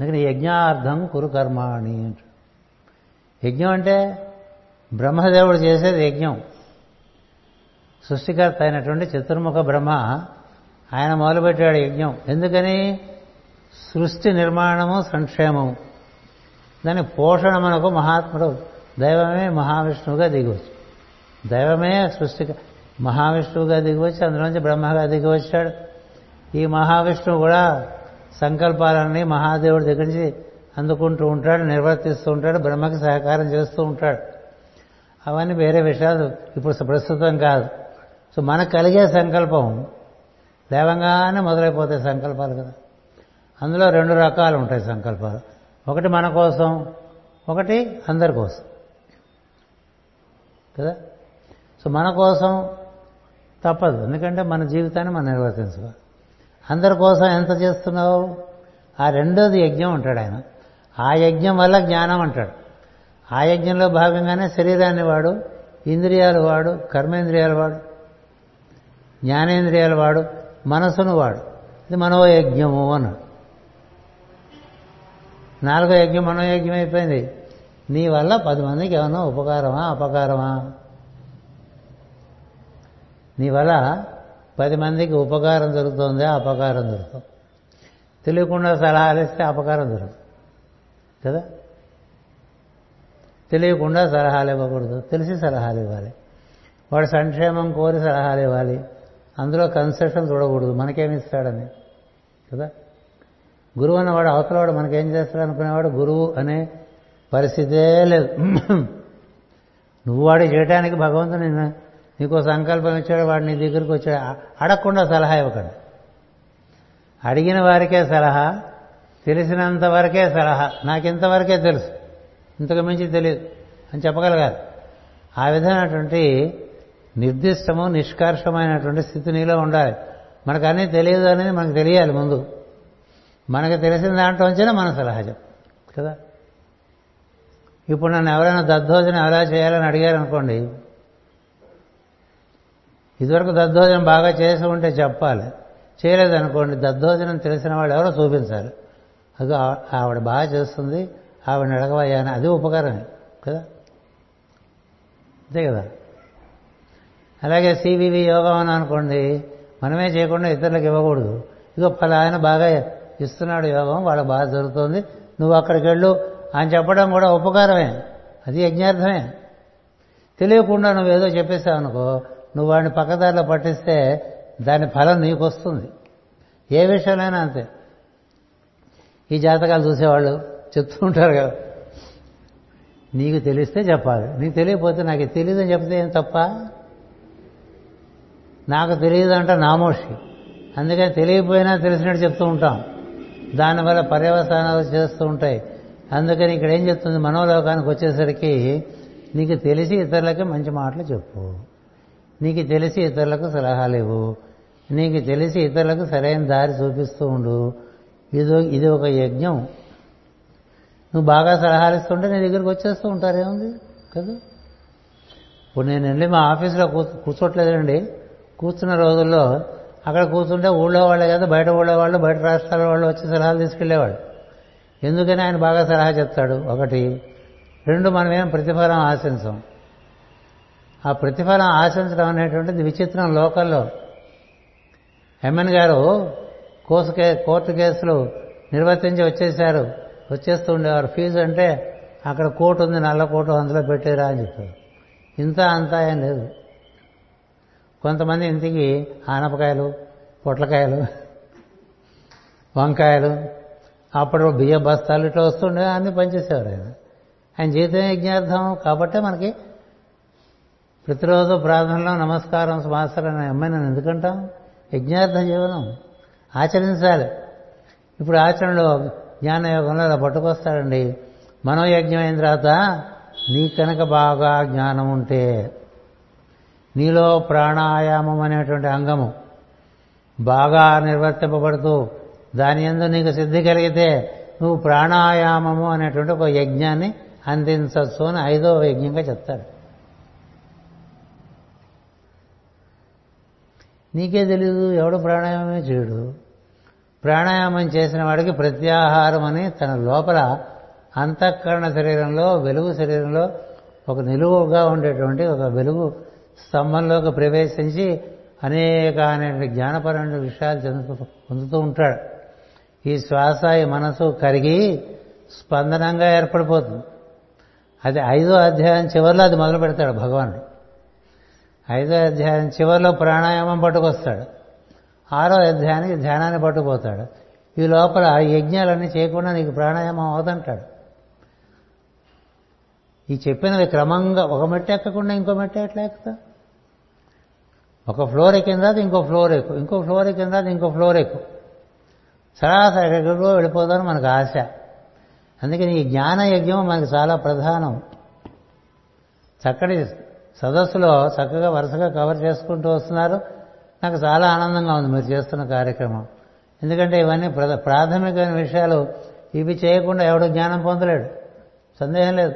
అందుకని యజ్ఞార్థం కురు కర్మాణి యజ్ఞం అంటే బ్రహ్మదేవుడు చేసేది యజ్ఞం. సృష్టికర్త అయినటువంటి చతుర్ముఖ బ్రహ్మ ఆయన మొదలుపెట్టాడు యజ్ఞం. ఎందుకని? సృష్టి నిర్మాణము సంక్షేమము. దాని పోషణ మనకు మహాత్ముడు దైవమే మహావిష్ణువుగా దిగవచ్చు దైవమే సృష్టి మహావిష్ణువుగా దిగివచ్చి అందులోంచి బ్రహ్మగా దిగివచ్చాడు. ఈ మహావిష్ణువు కూడా సంకల్పాలన్నీ మహాదేవుడి దగ్గర నుంచి అందుకుంటూ ఉంటాడు నిర్వర్తిస్తూ ఉంటాడు బ్రహ్మకి సహకారం చేస్తూ ఉంటాడు. అవన్నీ వేరే విషయాలు ఇప్పుడు ప్రస్తుతం కాదు. సో మనకు కలిగే సంకల్పం లేవంగానే మొదలైపోతాయి సంకల్పాలు కదా. అందులో రెండు రకాలు ఉంటాయి సంకల్పాలు. ఒకటి మన కోసం ఒకటి అందరి కోసం. కదా? సో మన కోసం తప్పదు. ఎందుకంటే మన జీవితాన్ని మనం నిర్వర్తించుకోవాలి. అందరి కోసం ఎంత చేస్తున్నావు? ఆ రెండోది యజ్ఞం అంటాడు ఆయన. ఆ యజ్ఞం వల్ల జ్ఞానం అంటాడు. ఆ యజ్ఞంలో భాగంగానే శరీరాన్ని వాడు ఇంద్రియాలు వాడు కర్మేంద్రియాలు వాడు. జ్ఞానేంద్రియాల వాడు మనసును వాడు. ఇది మనోయజ్ఞము అన్నాడు. నాలుగో యజ్ఞం మనోయజ్ఞం అయిపోయింది. నీ వల్ల పది మందికి ఏమన్నా ఉపకారమా అపకారమా? నీ వల్ల పది మందికి ఉపకారం దొరుకుతుందా అపకారం దొరుకుతుంది తెలియకుండా సలహాలు ఇస్తే అపకారం దొరుకుతుంది కదా? తెలియకుండా సలహాలు ఇవ్వకూడదు. తెలిసి సలహాలు ఇవ్వాలి. వాడు సంక్షేమం కోరి సలహాలు ఇవ్వాలి. అందులో కన్సెషన్ చూడకూడదు. మనకేమి ఇస్తాడని. కదా? గురువు అన్నవాడు అవతలవాడు మనకేం చేస్తాడు అనుకునేవాడు గురువు అనే పరిస్థితే లేదు. నువ్వు వాడు చేయడానికి భగవంతుడు నిన్ను నీకో సంకల్పం ఇచ్చాడు వాడు నీ దగ్గరికి వచ్చాడు. అడగకుండా సలహా ఇవ్వకండి. అడిగిన వారికే సలహా తెలిసినంత వరకే సలహా. నాకు ఇంతవరకే తెలుసు. ఇంతకు మించి తెలియదు. అని చెప్పగలగాలి. ఆ విధమైనటువంటి నిర్దిష్టము నిష్కర్షమైనటువంటి స్థితి నీలో ఉండాలి. మనకు అన్నీ తెలియదు అనేది మనకు తెలియాలి ముందు. మనకు తెలిసిన దాంట్లోంచేనే మన సలహజం కదా? ఇప్పుడు నన్ను ఎవరైనా దద్దోజనం ఎలా చేయాలని అడిగారు అనుకోండి ఇదివరకు దద్దోజనం బాగా చేసి ఉంటే చెప్పాలి. చేయలేదనుకోండి దద్దోజనం తెలిసిన వాళ్ళు ఎవరో చూపించాలి. అది ఆవిడ బాగా చేస్తుంది ఆవిడ అడగవయ్యా అది ఉపకారమే కదా? అంతే కదా? అలాగే సివివి యోగం అని అనుకోండి మనమే చేయకుండా ఇతరులకు ఇవ్వకూడదు. ఇగో ఆయన బాగా ఇస్తున్నాడు యోగం వాళ్ళకి బాగా జరుగుతుంది. నువ్వు అక్కడికి వెళ్ళు. అని చెప్పడం కూడా ఉపకారమే. అది యజ్ఞార్థమే. తెలియకుండా నువ్వు ఏదో చెప్పేసావు అనుకో నువ్వు వాడిని పక్కదారిలో పట్టిస్తే దాని ఫలం నీకు వస్తుంది ఏ విషయంలోనైనా అంతే. ఈ జాతకాలు చూసేవాళ్ళు చెప్తూ ఉంటారు కదా. నీకు తెలిస్తే చెప్పాలి. నీకు తెలియకపోతే నాకు తెలియదని చెప్తే ఏం తప్ప? నాకు తెలియదు అంట నామోషి. అందుకని తెలియకపోయినా తెలిసినట్టు చెప్తూ ఉంటాం. దానివల్ల పర్యవసానాలు చేస్తూ ఉంటాయి. అందుకని ఇక్కడ ఏం చెప్తుంది? మనోలోకానికి వచ్చేసరికి నీకు తెలిసి ఇతరులకి మంచి మాటలు చెప్పు. నీకు తెలిసి ఇతరులకు సలహాలు ఇవ్వు. నీకు తెలిసి ఇతరులకు సరైన దారి చూపిస్తూ ఉండు. ఇది ఇది ఒక యజ్ఞం. నువ్వు బాగా సలహాలు ఇస్తుంటే నీ దగ్గరికి వచ్చేస్తూ ఉంటారేముంది కదా? ఇప్పుడు నేను వెళ్ళి మా ఆఫీసులో కూర్చోట్లేదండి కూర్చున్న రోజుల్లో అక్కడ కూర్చుంటే ఊళ్ళో వాళ్ళే కదా బయట ఊళ్ళో వాళ్ళు బయట రాష్ట్రాల వాళ్ళు వచ్చి సలహాలు తీసుకెళ్ళేవాడు ఎందుకని ఆయన బాగా సలహా చెప్తాడు? ఒకటి రెండు మనమేం ప్రతిఫలం ఆశించం. ఆ ప్రతిఫలం ఆశించడం అనేటువంటిది విచిత్రం లోకల్లో. ఎమ్మెన్ గారు కోసు కే కోర్టు కేసులు నిర్వర్తించి వచ్చేశారు. వచ్చేస్తూ ఉండేవారు ఫీజు అంటే అక్కడ కోర్టు ఉంది నల్ల కోటు అందులో పెట్టేరా అని చెప్పారు. ఇంత అంతా ఏం లేదు. కొంతమంది ఇంటికి ఆనపకాయలు పొట్లకాయలు వంకాయలు అప్పుడు బియ్య బస్తాలు ఇట్లా వస్తుండే అన్ని పనిచేసేవారు ఆయన. ఆయన జీవితం యజ్ఞార్థం కాబట్టే మనకి ప్రతిరోజు ప్రార్థనలో నమస్కారం సమాచారం అనే అమ్మాయి నన్ను ఎందుకంటాం యజ్ఞార్థ జీవనం. ఆచరించాలి. ఇప్పుడు ఆచరణలో జ్ఞానయోగంలో అలా పట్టుకొస్తాడండి. మనోయజ్ఞం అయిన తర్వాత నీ కనుక బాగా జ్ఞానం ఉంటే నీలో ప్రాణాయామం అనేటువంటి అంగము బాగా నిర్వర్తింపబడుతూ దాని ఎందు నీకు సిద్ధి కలిగితే నువ్వు ప్రాణాయామము అనేటువంటి ఒక యజ్ఞాన్ని అందించవచ్చు అని ఐదో యజ్ఞంగా చెప్తాడు. నీకే తెలీదు ఎవడు ప్రాణాయామమే చేయడు. ప్రాణాయామం చేసిన వాడికి ప్రత్యాహారం అని తన లోపల అంతఃకరణ శరీరంలో వెలుగు శరీరంలో ఒక నిలువుగా ఉండేటువంటి ఒక వెలుగు స్తంభంలోకి ప్రవేశించి అనేక జ్ఞానపరమైన విషయాలు చెందుతూ పొందుతూ ఉంటాడు. ఈ శ్వాస ఈ మనసు కరిగి స్పందనంగా ఏర్పడిపోతుంది. అది ఐదో అధ్యాయం చివరిలో అది మొదలు పెడతాడు భగవానుడు. ఐదో అధ్యాయం చివరిలో ప్రాణాయామం పట్టుకొస్తాడు. ఆరో అధ్యాయానికి ధ్యానాన్ని పట్టుకుపోతాడు. ఈ లోపల యజ్ఞాలన్నీ చేయకుండా నీకు ప్రాణాయామం అవదంటాడు ఈ చెప్పినవి క్రమంగా ఒక మెట్టు ఎక్కకుండా ఇంకో మెట్టు ఎట్లా ఎక్కుతా ఒక ఫ్లోర్ ఎక్కిన తర్వాత ఇంకో ఫ్లోర్ ఎక్కువ ఇంకో ఫ్లోర్ ఎక్కిన తర్వాత ఇంకో ఫ్లోర్ ఎక్కువ సరాసరి ఎక్కడికో వెళ్ళిపోతాను మనకు ఆశ. అందుకని ఈ జ్ఞాన యజ్ఞం మనకు చాలా ప్రధానం. చక్కటి సదస్సులో చక్కగా వరుసగా కవర్ చేసుకుంటూ వస్తున్నారు. నాకు చాలా ఆనందంగా ఉంది మీరు చేస్తున్న కార్యక్రమం. ఎందుకంటే ఇవన్నీ ప్రాథమికమైన విషయాలు. ఇవి చేయకుండా ఎవడు జ్ఞానం పొందలేడు. సందేహం లేదు.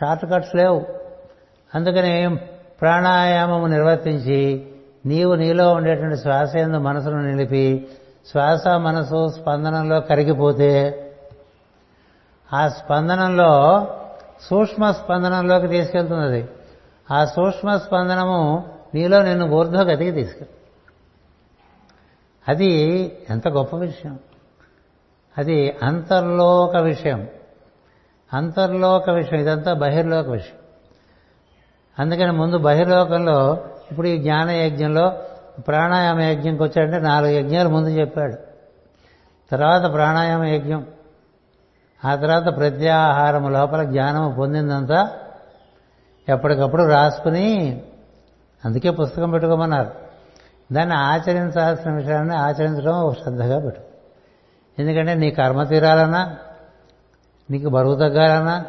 షార్ట్ కట్స్ లేవు. అందుకని ప్రాణాయామము నిర్వర్తించి నీవు నీలో ఉండేటువంటి శ్వాస ఎందు మనసును నిలిపి శ్వాస మనసు స్పందనంలో కరిగిపోతే ఆ స్పందనంలో సూక్ష్మ స్పందనంలోకి తీసుకెళ్తున్నది. ఆ సూక్ష్మ స్పందనము నీలో నిన్ను ఊర్ధ్వగతికి తీసుకెళ్ళి అది ఎంత గొప్ప విషయం. అది అంతర్లోక విషయం. అంతర్లోక విషయం ఇదంతా బహిర్లోక విషయం. అందుకని ముందు బహిర్లోకంలో ఇప్పుడు ఈ జ్ఞాన యజ్ఞంలో ప్రాణాయామ యజ్ఞంకి వచ్చాడంటే నాలుగు యజ్ఞాలు ముందు చెప్పాడు. తర్వాత ప్రాణాయామ యజ్ఞం. ఆ తర్వాత ప్రత్యాహారము లోపల జ్ఞానము పొందిందంతా ఎప్పటికప్పుడు రాసుకుని అందుకే పుస్తకం పెట్టుకోమన్నారు. దాన్ని ఆచరించాల్సిన విషయాన్ని ఆచరించడం శ్రద్ధగా పెట్టు. ఎందుకంటే నీ కర్మ తీరాలన్నా నీకు బరువు తగ్గాలన్నా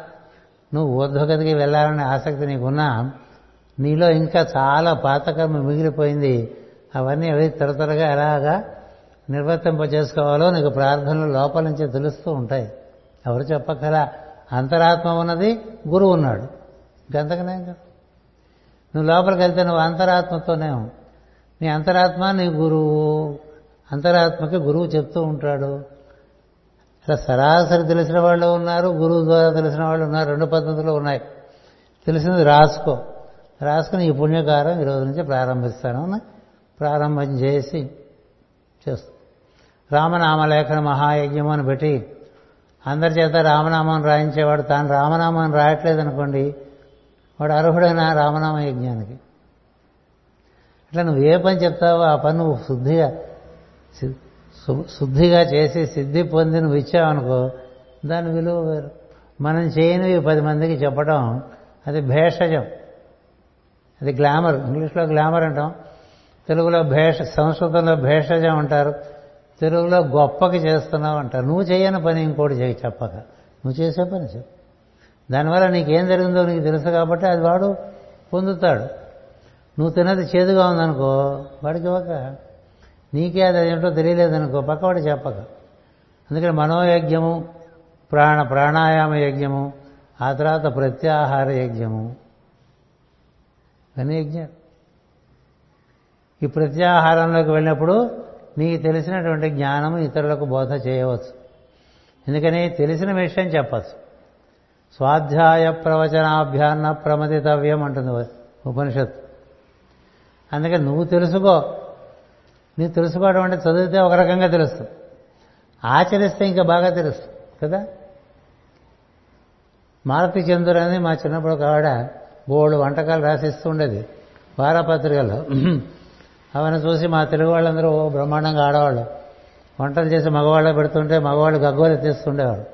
నువ్వు ఊర్ధ్వగతికి వెళ్ళాలనే ఆసక్తి నీకున్నా నీలో ఇంకా చాలా పాతకర్మ మిగిలిపోయింది. అవన్నీ అవి త్వర త్వరగా ఎలాగా నిర్వర్తింప చేసుకోవాలో నీకు ప్రార్థనలు లోపల నుంచి తెలుస్తూ ఉంటాయి. ఎవరు చెప్పగల అంతరాత్మ ఉన్నది గురువు ఉన్నాడు. గంతకనే నువ్వు లోపలికి వెళ్తే నువ్వు అంతరాత్మతోనే నీ అంతరాత్మ నీ గురువు. అంతరాత్మకి గురువు చెప్తూ ఉంటాడు. ఇలా సరాసరి తెలిసిన వాళ్ళు ఉన్నారు గురువు ద్వారా తెలిసిన వాళ్ళు ఉన్నారు రెండు పద్ధతులు ఉన్నాయి. తెలిసింది రాసుకో. రాసుకుని ఈ పుణ్యకారం ఈరోజు నుంచి ప్రారంభిస్తాను అని ప్రారంభం చేసి చేస్తాం. రామనామలేఖన మహాయజ్ఞం అని పెట్టి అందరి చేత రామనామం రాయించేవాడు తాను రామనామం రాయట్లేదు అనుకోండి వాడు అర్హుడైన రామనామ యజ్ఞానికి? అట్లా నువ్వు ఏ పని చెప్తావో ఆ పని నువ్వు శుద్ధిగా శుద్ధిగా చేసి సిద్ధి పొంది నువ్వు ఇచ్చావనుకో దాని విలువ వేరు. మనం చేయనివి పది మందికి చెప్పడం అది భేషజం. అది గ్లామర్. ఇంగ్లీష్లో గ్లామర్ అంటాం. తెలుగులో భేష సంస్కృతంలో భేషజం అంటారు. తెలుగులో గొప్పకి చేస్తున్నావు అంటారు. నువ్వు చేయని పని ఇంకోటి చేయి చెప్పక. నువ్వు చేసే పని చెప్పు దానివల్ల నీకేం జరిగిందో నీకు తెలుసు కాబట్టి అది వాడు పొందుతాడు. నువ్వు తినది చేదుగా ఉందనుకో వాడికి ఒక నీకే అది ఏంటో తెలియలేదనుకో పక్కవాడు చెప్పక. అందుకని మనోయజ్ఞము ప్రాణ ప్రాణాయామ యజ్ఞము ఆ తర్వాత ప్రత్యాహార యజ్ఞము. అని యజ్ఞాలు. ఈ ప్రత్యాహారంలోకి వెళ్ళినప్పుడు నీకు తెలిసినటువంటి జ్ఞానం ఇతరులకు బోధ చేయవచ్చు. ఎందుకని తెలిసిన విషయం చెప్పచ్చు. స్వాధ్యాయ ప్రవచనాభ్యాన్న ప్రమదితవ్యం అంటుంది ఉపనిషత్తు. అందుకని నువ్వు తెలుసుకో నీకు తెలుసుకోవడం అంటే చదివితే ఒక రకంగా తెలుస్తుంది ఆచరిస్తే ఇంకా బాగా తెలుస్తుంది కదా? మారుతి చంద్రుడు అని మా చిన్నప్పుడు ఒక ఆవిడ వంటకాలు రాసిస్తూ ఉండేది వారపత్రికల్లో. అవన్నీ చూసి మా తెలుగు వాళ్ళందరూ బ్రహ్మాండంగా ఆడవాళ్ళు. వంటలు చేసి మగవాళ్ళు పెడుతుంటే మగవాళ్ళు గగ్గోలు ఎత్తిస్తుండేవారు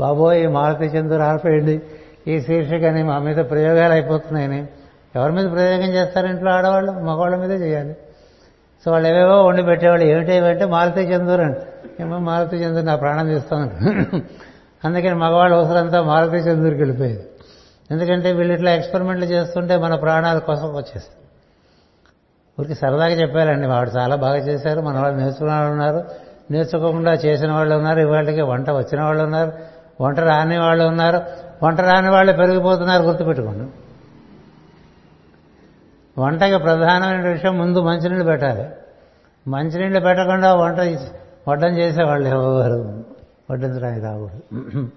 బాబోయ్ ఈ మారుతి చంద్రుడు ఆడిపోయింది ఈ శీర్షికని మా మీద ప్రయోగాలు అయిపోతున్నాయని. ఎవరి మీద ప్రయోగం చేస్తారు ఇంట్లో ఆడవాళ్ళు? మగవాళ్ళ మీదే చేయాలి. సో వాళ్ళు ఏవేవో వండి పెట్టేవాళ్ళు. ఏమిటేవంటే ఏమంటే మారుతి చందూరు అండి ఏమో మారుతి చందూరు నా ప్రాణం తీస్తాను. అందుకని మగవాళ్ళ అవసరంతా మారుతి చందూరుకి వెళ్ళిపోయేది. ఎందుకంటే వీళ్ళు ఇట్లా ఎక్స్పెరిమెంట్లు చేస్తుంటే మన ప్రాణాల కోసం వచ్చేస్తాయి. ఊరికి సరదాగా చెప్పారండి. వాడు చాలా బాగా చేశారు. మన వాళ్ళు నేర్చుకున్న వాళ్ళు ఉన్నారు. నేర్చుకోకుండా చేసిన వాళ్ళు ఉన్నారు. ఇవాళకి వంట వచ్చిన వాళ్ళు ఉన్నారు. వంట రాని వాళ్ళు ఉన్నారు. వంట రాని వాళ్ళు పెరిగిపోతున్నారు. గుర్తుపెట్టుకోండి. వంటకి ప్రధానమైన విషయం ముందు మంచినీళ్ళు పెట్టాలి. మంచినీళ్ళు పెట్టకుండా వంట వడ్డం చేసేవాళ్ళు ఎవరు? వడ్డించడానికి రాకూడదు.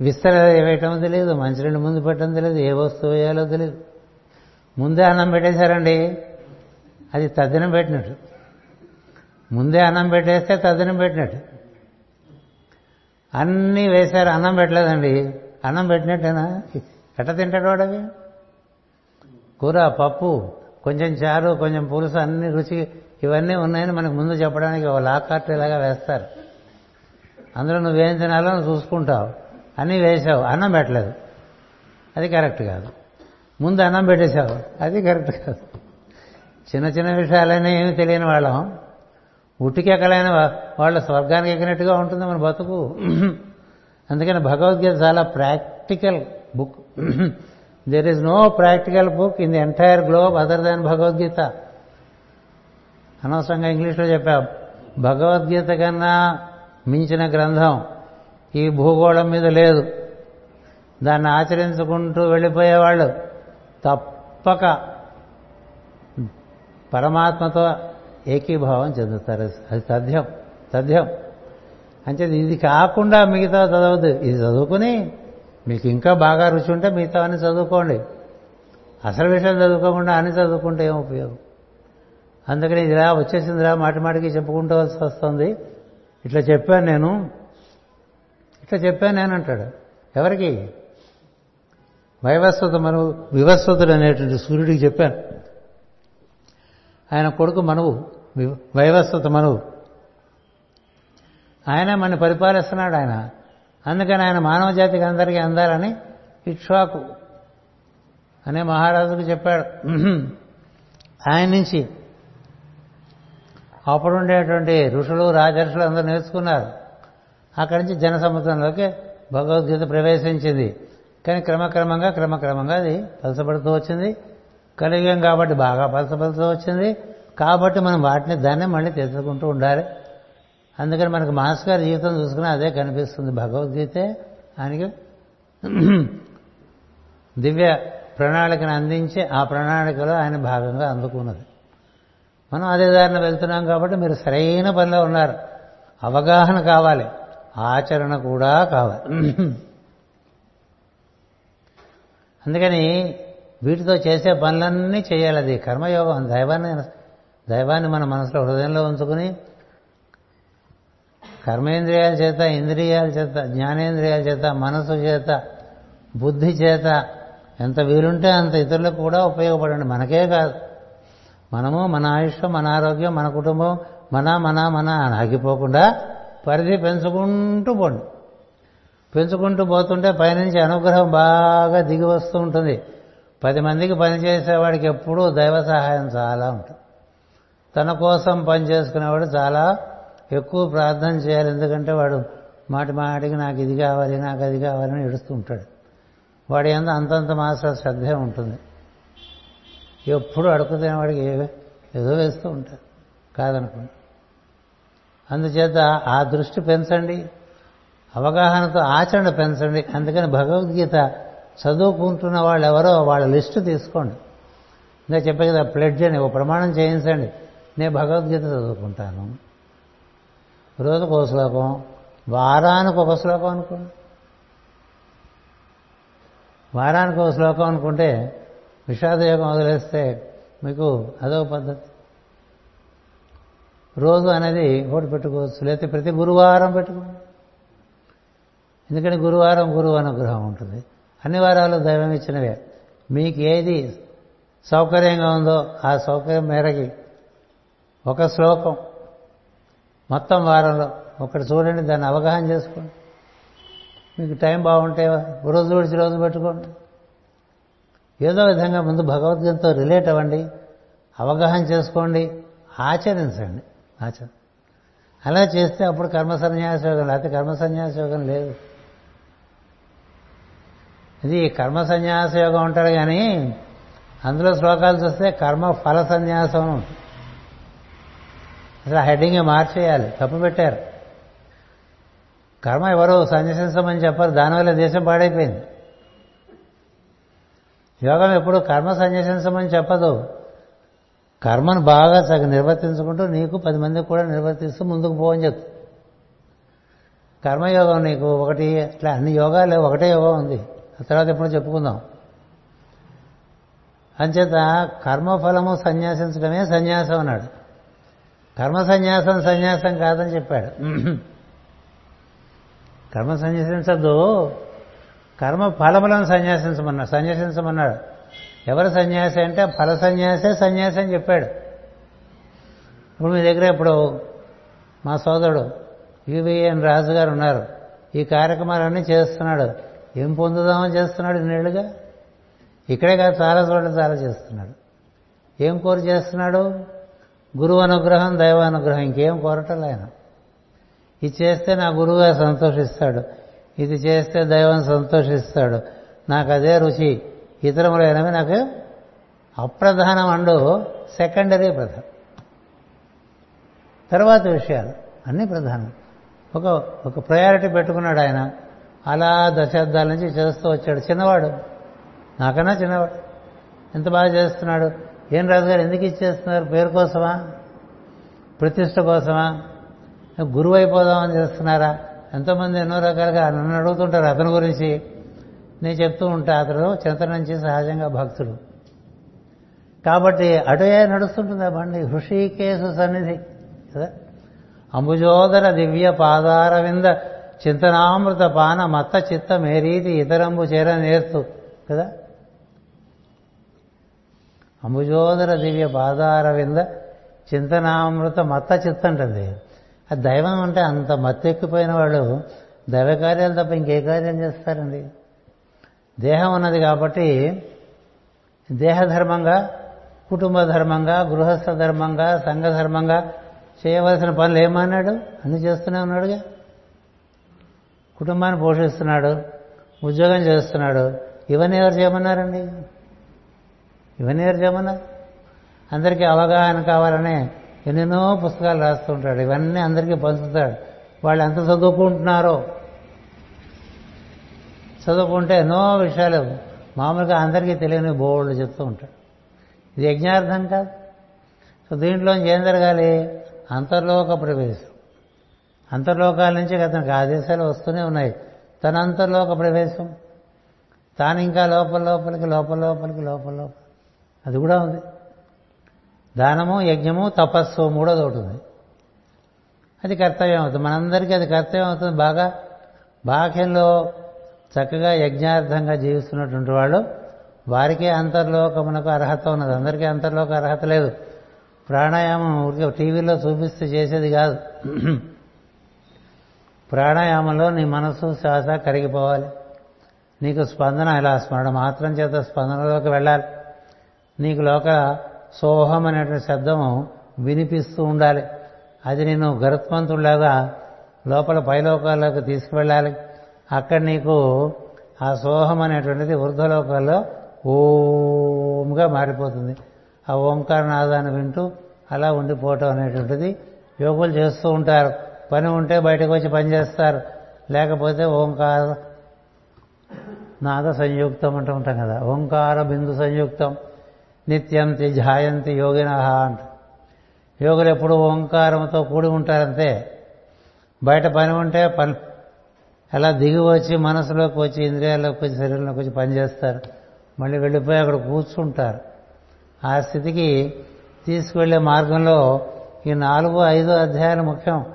విస్తర వేయటం తెలియదు మంచినీళ్ళు ముందు పెట్టడం తెలియదు ఏ వస్తువు వేయాలో తెలియదు. ముందే అన్నం పెట్టేశారండి అది తద్దినం పెట్టినట్టు. ముందే అన్నం పెట్టేస్తే తద్దినం పెట్టినట్టు. అన్నీ వేశారు అన్నం పెట్టలేదండి. అన్నం పెట్టినట్టేనా? ఎట్ట తింటాడు వాడు అవి. కూర పప్పు కొంచెం చారు కొంచెం పులుసు అన్ని రుచి ఇవన్నీ ఉన్నాయని మనకు ముందు చెప్పడానికి ఒక లాకార్ట్ ఇలాగా వేస్తారు. అందులో నువ్వేం తినాలో నువ్వు చూసుకుంటావు. అన్నీ వేసావు అన్నం పెట్టలేదు. అది కరెక్ట్ కాదు. ముందు అన్నం పెట్టేశావు అది కరెక్ట్ కాదు. చిన్న చిన్న విషయాలైనా ఏమి తెలియని వాళ్ళం. ఉట్టికెక్కలైన వాళ్ళ స్వర్గానికి ఎక్కినట్టుగా ఉంటుంది మన బతుకు. [clears throat] అందుకని భగవద్గీత చాలా practical book. [clears throat] There is no practical book in the entire globe other than Bhagavad Gita అనవసరంగా ఇంగ్లీష్లో చెప్పాం. భగవద్గీత కన్నా మించిన గ్రంథం ఈ భూగోళం మీద లేదు. దాన్ని ఆచరించుకుంటూ వెళ్ళిపోయేవాళ్ళు తప్పక పరమాత్మతో ఏకీభావం చెందుతారు. అది తథ్యం తథ్యం అంటే ఇది కాకుండా మిగతా చదవద్దు. ఇది చదువుకుని మీకు ఇంకా బాగా రుచి ఉంటే మిగతా అన్ని చదువుకోండి. అసలు విషయం చదువుకోకుండా అన్ని చదువుకుంటే ఏం ఉపయోగం? అందుకని ఇదిరా వచ్చేసిందిరా మాటి మాటికి చెప్పుకుంటవలసి వస్తుంది. ఇట్లా చెప్పాను నేను. ఇట్లా చెప్పాను నేను అంటాడు. ఎవరికి? వైవస్వత మనువు వివస్వతుడు అనేటువంటి సూర్యుడికి చెప్పాను. ఆయన కొడుకు మనవు వైవస్వత మనువు. ఆయన మన పరిపాలిస్తున్నాడు ఆయన. అందుకని ఆయన మానవ జాతికి అందరికీ అందాలని ఇక్ష్వాకు అనే మహారాజుకు చెప్పాడు. ఆయన నుంచి అప్పుడు ఉండేటువంటి ఋషులు రాజర్షులు అందరూ నేర్చుకున్నారు. అక్కడి నుంచి జనసముద్రంలోకి భగవద్గీత ప్రవేశించింది. కానీ క్రమక్రమంగా క్రమక్రమంగా అది పలసపడుతూ వచ్చింది. కలియుగం కాబట్టి బాగా పలసపడుతూ వచ్చింది. కాబట్టి మనం వాటిని దాన్ని మళ్ళీ తెచ్చుకుంటూ ఉండాలి. అందుకని మనకు మాస్ గారి జీవితం చూసుకుని అదే కనిపిస్తుంది. భగవద్గీతే ఆయనకి దివ్య ప్రణాళికను అందించి ఆ ప్రణాళికలో ఆయన భాగంగా అందుకున్నది. మనం అదే దారిన వెళ్తున్నాం కాబట్టి మీరు సరైన పనిలో ఉన్నారు. అవగాహన కావాలి. ఆచరణ కూడా కావాలి. అందుకని వీటితో చేసే పనులన్నీ చేయాలి అది. కర్మయోగం దైవాన్ని దైవాన్ని మన మనసులో హృదయంలో ఉంచుకుని కర్మేంద్రియాల చేత ఇంద్రియాల చేత జ్ఞానేంద్రియాల చేత మనసు చేత బుద్ధి చేత ఎంత వీలుంటే అంత ఇతరులకు కూడా ఉపయోగపడండి. మనకే కాదు. మనము మన ఆయుష్ మన ఆరోగ్యం మన కుటుంబం మన మన మన అని ఆగిపోకుండా పరిధి పెంచుకుంటూ పోండి. పెంచుకుంటూ పోతుంటే పైనుంచి అనుగ్రహం బాగా దిగి వస్తూ ఉంటుంది. పది మందికి పనిచేసేవాడికి ఎప్పుడూ దైవ సహాయం చాలా ఉంటుంది. తన కోసం పని చేసుకునేవాడు చాలా ఎక్కువ ప్రార్థన చేయాలి ఎందుకంటే వాడు మాటి మాటికి నాకు ఇది కావాలి నాకు అది కావాలని ఏడుస్తూ ఉంటాడు. వాడి అంత అంతంత మాత్రం శ్రద్ధే ఉంటుంది. ఎప్పుడు అడుగుతున్న వాడికి ఏదో వేస్తూ ఉంటారు కాదనుకోండి. అందుచేత ఆ దృష్టి పెంచండి. అవగాహనతో ఆచరణ పెంచండి. అందుకని భగవద్గీత చదువుకుంటున్న వాళ్ళు ఎవరో వాళ్ళ లిస్టు తీసుకోండి. ఇంకా చెప్పే కదా ప్లెడ్జ్ అని ఒక ప్రమాణం చేయించండి. నేను భగవద్గీత చదువుకుంటాను. రోజుకు ఒక శ్లోకం వారానికి ఒక శ్లోకం అనుకోండి. వారానికి ఒక శ్లోకం అనుకుంటే విషాదయోగం వదిలేస్తే మీకు అదో పద్ధతి. రోజు అనేది ఒకటి పెట్టుకోవచ్చు లేకపోతే ప్రతి గురువారం పెట్టుకోండి. ఎందుకంటే గురువారం గురువు అనుగ్రహం ఉంటుంది. అన్ని వారాలు దైవం ఇచ్చినవే. మీకు ఏది సౌకర్యంగా ఉందో ఆ సౌకర్యం మేరకి ఒక శ్లోకం. మొత్తం వారంలో ఒకటి చూడండి దాన్ని అవగాహన చేసుకోండి. మీకు టైం బాగుంటే రోజు విడిచి రోజు పెట్టుకోండి. ఏదో విధంగా ముందు భగవద్గీతతో రిలేట్ అవ్వండి అవగాహన చేసుకోండి ఆచరించండి. ఆచరణ అలా చేస్తే అప్పుడు కర్మ సన్యాస యోగం లేకపోతే కర్మ సన్యాస యోగం లేదు. ఇది కర్మ సన్యాస యోగం ఉంటారు కానీ అందులో శ్లోకాలు చూస్తే కర్మ ఫల సన్యాసం. ఉంటుంది అసలు హెడ్డింగ్ మార్చేయాలి? తప్పు పెట్టారు. కర్మ ఎవరో సన్యసించమని చెప్పారు. దానివల్ల దేశం పాడైపోయింది. యోగం ఎప్పుడు కర్మ సన్యసించమని చెప్పదు. కర్మను బాగా సగం నిర్వర్తించుకుంటూ నీకు పది మందికి కూడా నిర్వర్తిస్తూ ముందుకు పోవని చెప్తుంది కర్మయోగం నీకు ఒకటి అట్లా అన్ని యోగాలు ఒకటే యోగం ఉంది. ఆ తర్వాత ఎప్పుడు చెప్పుకుందాం. అంచేత కర్మఫలము సన్యాసించడమే సన్యాసం అన్నాడు. కర్మ సన్యాసం సన్యాసం కాదని చెప్పాడు. కర్మ సన్యాసించద్దు. కర్మ ఫలములను సన్యాసించమన్నాడు. సన్యాసించమన్నాడు. ఎవరు సన్యాసి అంటే ఫల సన్యాసే సన్యాసి అని చెప్పాడు. ఇప్పుడు మీ దగ్గర ఇప్పుడు మా సోదరుడు యువిఎన్ రాజు గారు ఉన్నారు. ఈ కార్యక్రమాలన్నీ చేస్తున్నాడు. ఏం పొందుదామని చేస్తున్నాడు ఇన్నేళ్ళుగా ఇక్కడే కాదు చాలా చోట్ల చాలా చేస్తున్నాడు. ఏం కోరి చేస్తున్నాడు? గురువు అనుగ్రహం దైవ అనుగ్రహం ఇంకేం కోరటం ఆయన ఇది చేస్తే నా గురువుగా సంతోషిస్తాడు. ఇది చేస్తే దైవం సంతోషిస్తాడు. నాకు అదే రుచి. ఇతరములైనవి నాకు అప్రధానం అండు సెకండరీ ప్రధానం. తర్వాత విషయాలు. అన్నీ ప్రధానం. ఒక ఒక ప్రయారిటీ పెట్టుకున్నాడు ఆయన. అలా దశాబ్దాల నుంచి చేస్తూ వచ్చాడు. చిన్నవాడు. నాకన్నా చిన్నవాడు. ఎంత బాగా చేస్తున్నాడు? ఏం రాజుగారు ఎందుకు ఇచ్చేస్తున్నారు? పేరు కోసమా? ప్రతిష్ట కోసమా? గురువు అయిపోదామని చేస్తున్నారా? ఎంతోమంది ఎన్నో రకాలుగా నన్ను అడుగుతుంటారు అతని గురించి. నేను చెప్తూ ఉంటా అతను చింత నుంచి సహజంగా భక్తుడు. కాబట్టి అటుయే నడుస్తుంటుంది ఆ బండి? హృషికేశు సన్నిధి. కదా? అంబుజోదర దివ్య పాదారవింద చింతనామృత పాన మత్త చిత్త మేరీతి ఇతరంబు చేర నేర్తు కదా? అంబుజోదర దివ్య పాదారవింద చింతనామృత మత్త చిత్త ఆ దైవం అంటే అంత మత్తెక్కిపోయిన వాళ్ళు దైవ కార్యాలు తప్ప ఇంకే కార్యం చేస్తారండి. దేహం ఉన్నది కాబట్టి దేహధర్మంగా కుటుంబ ధర్మంగా గృహస్థ ధర్మంగా సంఘ ధర్మంగా చేయవలసిన పనులు ఏమన్నాడు అన్ని చేస్తూనే ఉన్నాడుగా. కుటుంబాన్ని పోషిస్తున్నాడు ఉద్యోగం చేస్తున్నాడు. ఇవన్నీ ఎవరు చేయమన్నారండి? ఇవన్నీ ఎవరు చేయమన్నారు అందరికీ అవగాహన కావాలనే ఎన్నెన్నో పుస్తకాలు రాస్తుంటాడు. ఇవన్నీ అందరికీ పంచుతాడు. వాళ్ళు ఎంత చదువుకుంటున్నారో. చదువుకుంటే ఎన్నో విషయాలు. మామూలుగా అందరికీ తెలియని బోర్డు చెప్తూ ఉంటాడు. ఇది యజ్ఞార్థం కాదు. సో దీంట్లో ఏం జరగాలి అంతర్లోక ప్రవేశం. అంతర్లోకాల నుంచి అతనికి ఆదేశాలు వస్తూనే ఉన్నాయి. తన అంతర్లోక ప్రవేశం. తాను ఇంకా లోపల లోపలికి లోపల లోపలికి లోపల లోపల అది కూడా ఉంది. దానము యజ్ఞము తపస్సు మూడోది ఒకటి ఉంది. అది కర్తవ్యం అవుతుంది మనందరికీ అది కర్తవ్యం అవుతుంది బాగా బాహ్యంలో చక్కగా యజ్ఞార్థంగా జీవిస్తున్నటువంటి వాళ్ళు వారికే అంతర్లోకమునకు అర్హత ఉన్నది. అందరికీ అంతర్లోక అర్హత లేదు. ప్రాణాయామం ఊరికే టీవీలో చూపిస్తే చేసేది కాదు. ప్రాణాయామంలో నీ మనసు శ్వాస కరిగిపోవాలి. నీకు స్పందన ఇలా స్మరణ మాత్రం చేత స్పందనలోకి వెళ్ళాలి. నీకు లోక సోహం అనేటువంటి శబ్దము వినిపిస్తూ ఉండాలి. అది నేను గరుత్మంతుడిలాగా లోపల పైలోకాల్లోకి తీసుకువెళ్ళాలి. అక్కడ నీకు ఆ సోహం అనేటువంటిది వృద్ధలోకాల్లో ఓంగా మారిపోతుంది. ఆ ఓంకార నాదాన్ని వింటూ అలా ఉండిపోవటం అనేటువంటిది యోగులు చేస్తూ ఉంటారు. పని ఉంటే బయటకు వచ్చి పని చేస్తారు. లేకపోతే ఓంకార నాద సంయుక్తం అంటూ ఉంటాం కదా. ఓంకార బిందు సంయుక్తం. నిత్యం త్యజాయంతి యోగిన అంట. యోగులు ఎప్పుడు ఓంకారంతో కూడి ఉంటారంతే. బయట పని ఉంటే పని అలా దిగి వచ్చి మనసులోకి వచ్చి ఇంద్రియాల్లోకి వచ్చి శరీరంలోకి వచ్చి పనిచేస్తారు మళ్ళీ వెళ్ళిపోయి అక్కడ కూర్చుంటారు. ఆ స్థితికి తీసుకువెళ్ళే మార్గంలో ఈ నాలుగు ఐదో అధ్యాయాలు ముఖ్యం.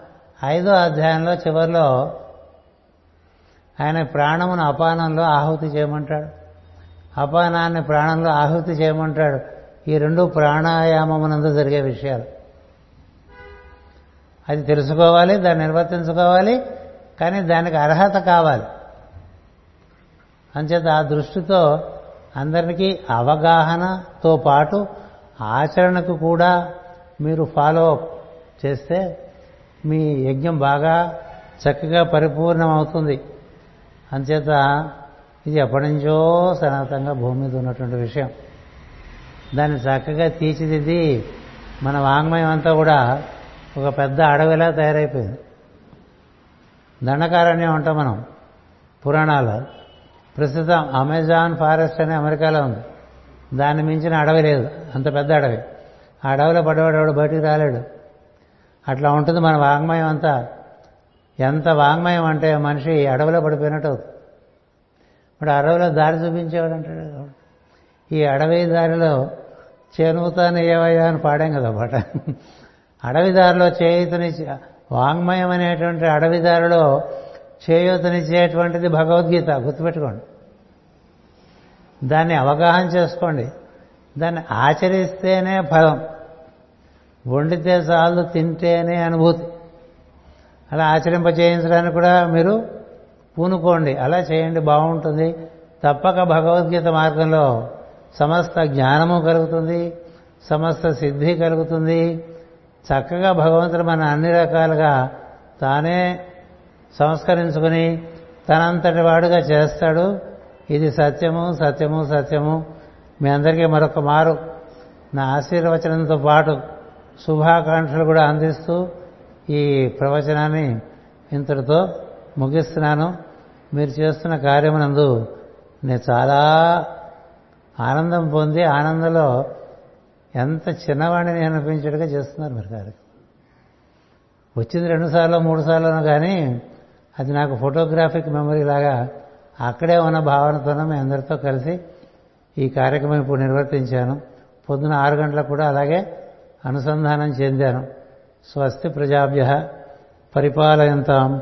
ఐదో అధ్యాయంలో చివరిలో ఆయన ప్రాణమును అపానంలో ఆహుతి చేయమంటాడు. అపానాన్ని ప్రాణంలో ఆహుతి చేయమంటాడు. ఈ రెండు ప్రాణాయామమునందు జరిగే విషయాలు. అది తెలుసుకోవాలి దాన్ని నిర్వర్తించుకోవాలి కానీ దానికి అర్హత కావాలి. అంచేత ఆ దృష్టితో అందరికీ అవగాహనతో పాటు ఆచరణకు కూడా మీరు ఫాలో చేస్తే మీ యజ్ఞం బాగా చక్కగా పరిపూర్ణమవుతుంది. అంచేత ఇది ఎప్పటి నుంచో సనాతంగా భూమి మీద ఉన్నటువంటి విషయం. దాన్ని చక్కగా తీర్చిదిద్ది మన వాంగ్మయం అంతా కూడా ఒక పెద్ద అడవిలా తయారైపోయింది. దండకారణ్యం ఉంటాం మనం పురాణాలు. ప్రస్తుతం అమెజాన్ ఫారెస్ట్ అనే అమెరికాలో ఉంది. దాన్ని మించిన అడవి లేదు అంత పెద్ద అడవి. ఆ అడవిలో పడేవాడు బయటికి రాలేడు. అట్లా ఉంటుంది మన వాంగ్మయం అంతా. ఎంత వాంగ్మయం అంటే మనిషి అడవిలో పడిపోయినట్టు అవుతుంది. ఇప్పుడు అడవిలో దారి చూపించేవాడు అంటాడు ఈ అడవి దారిలో చేనుగుతాను ఏవయ్యా అని పాడాం కదా పాట. అడవి దారిలో చేయుతని వాంగ్మయం అనేటువంటి అడవి దారిలో చేయూతనిచ్చేటువంటిది భగవద్గీత గుర్తుపెట్టుకోండి. దాన్ని అవగాహన చేసుకోండి. దాన్ని ఆచరిస్తేనే ఫలం. వండితే చాలు తింటేనే అనుభూతి. అలా ఆచరింప చేయించడానికి కూడా మీరు పూనుకోండి అలా చేయండి బాగుంటుంది. తప్పక భగవద్గీత మార్గంలో సమస్త జ్ఞానము కలుగుతుంది సమస్త సిద్ధి కలుగుతుంది. చక్కగా భగవంతుడు మన అన్ని రకాలుగా తానే సంస్కరించుకుని తనంతటి వాడుగా చేస్తాడు. ఇది సత్యము సత్యము సత్యము. మీ అందరికీ మరొక మారు. నా ఆశీర్వచనంతో పాటు శుభాకాంక్షలు కూడా అందిస్తూ ఈ ప్రవచనాన్ని ఇంతటితో ముగిస్తున్నాను. మీరు చేస్తున్న కార్యమునందు నేను చాలా ఆనందం పొంది ఆనందంలో ఎంత చిన్నవాడిని అనిపించేట్టుగా చేస్తున్నారు మీరు కార్యక్రమం వచ్చింది రెండు సార్లు మూడు సార్లు కానీ అది నాకు ఫోటోగ్రాఫిక్ మెమరీ లాగా అక్కడే ఉన్న భావనతోనే మేము అందరితో కలిసి ఈ కార్యక్రమం ఇప్పుడు నిర్వర్తించాను. పొద్దున ఆరు గంటలకు కూడా అలాగే అనుసంధానం చెందాను. స్వస్తి ప్రజాభ్య పరిపాలయంతాం.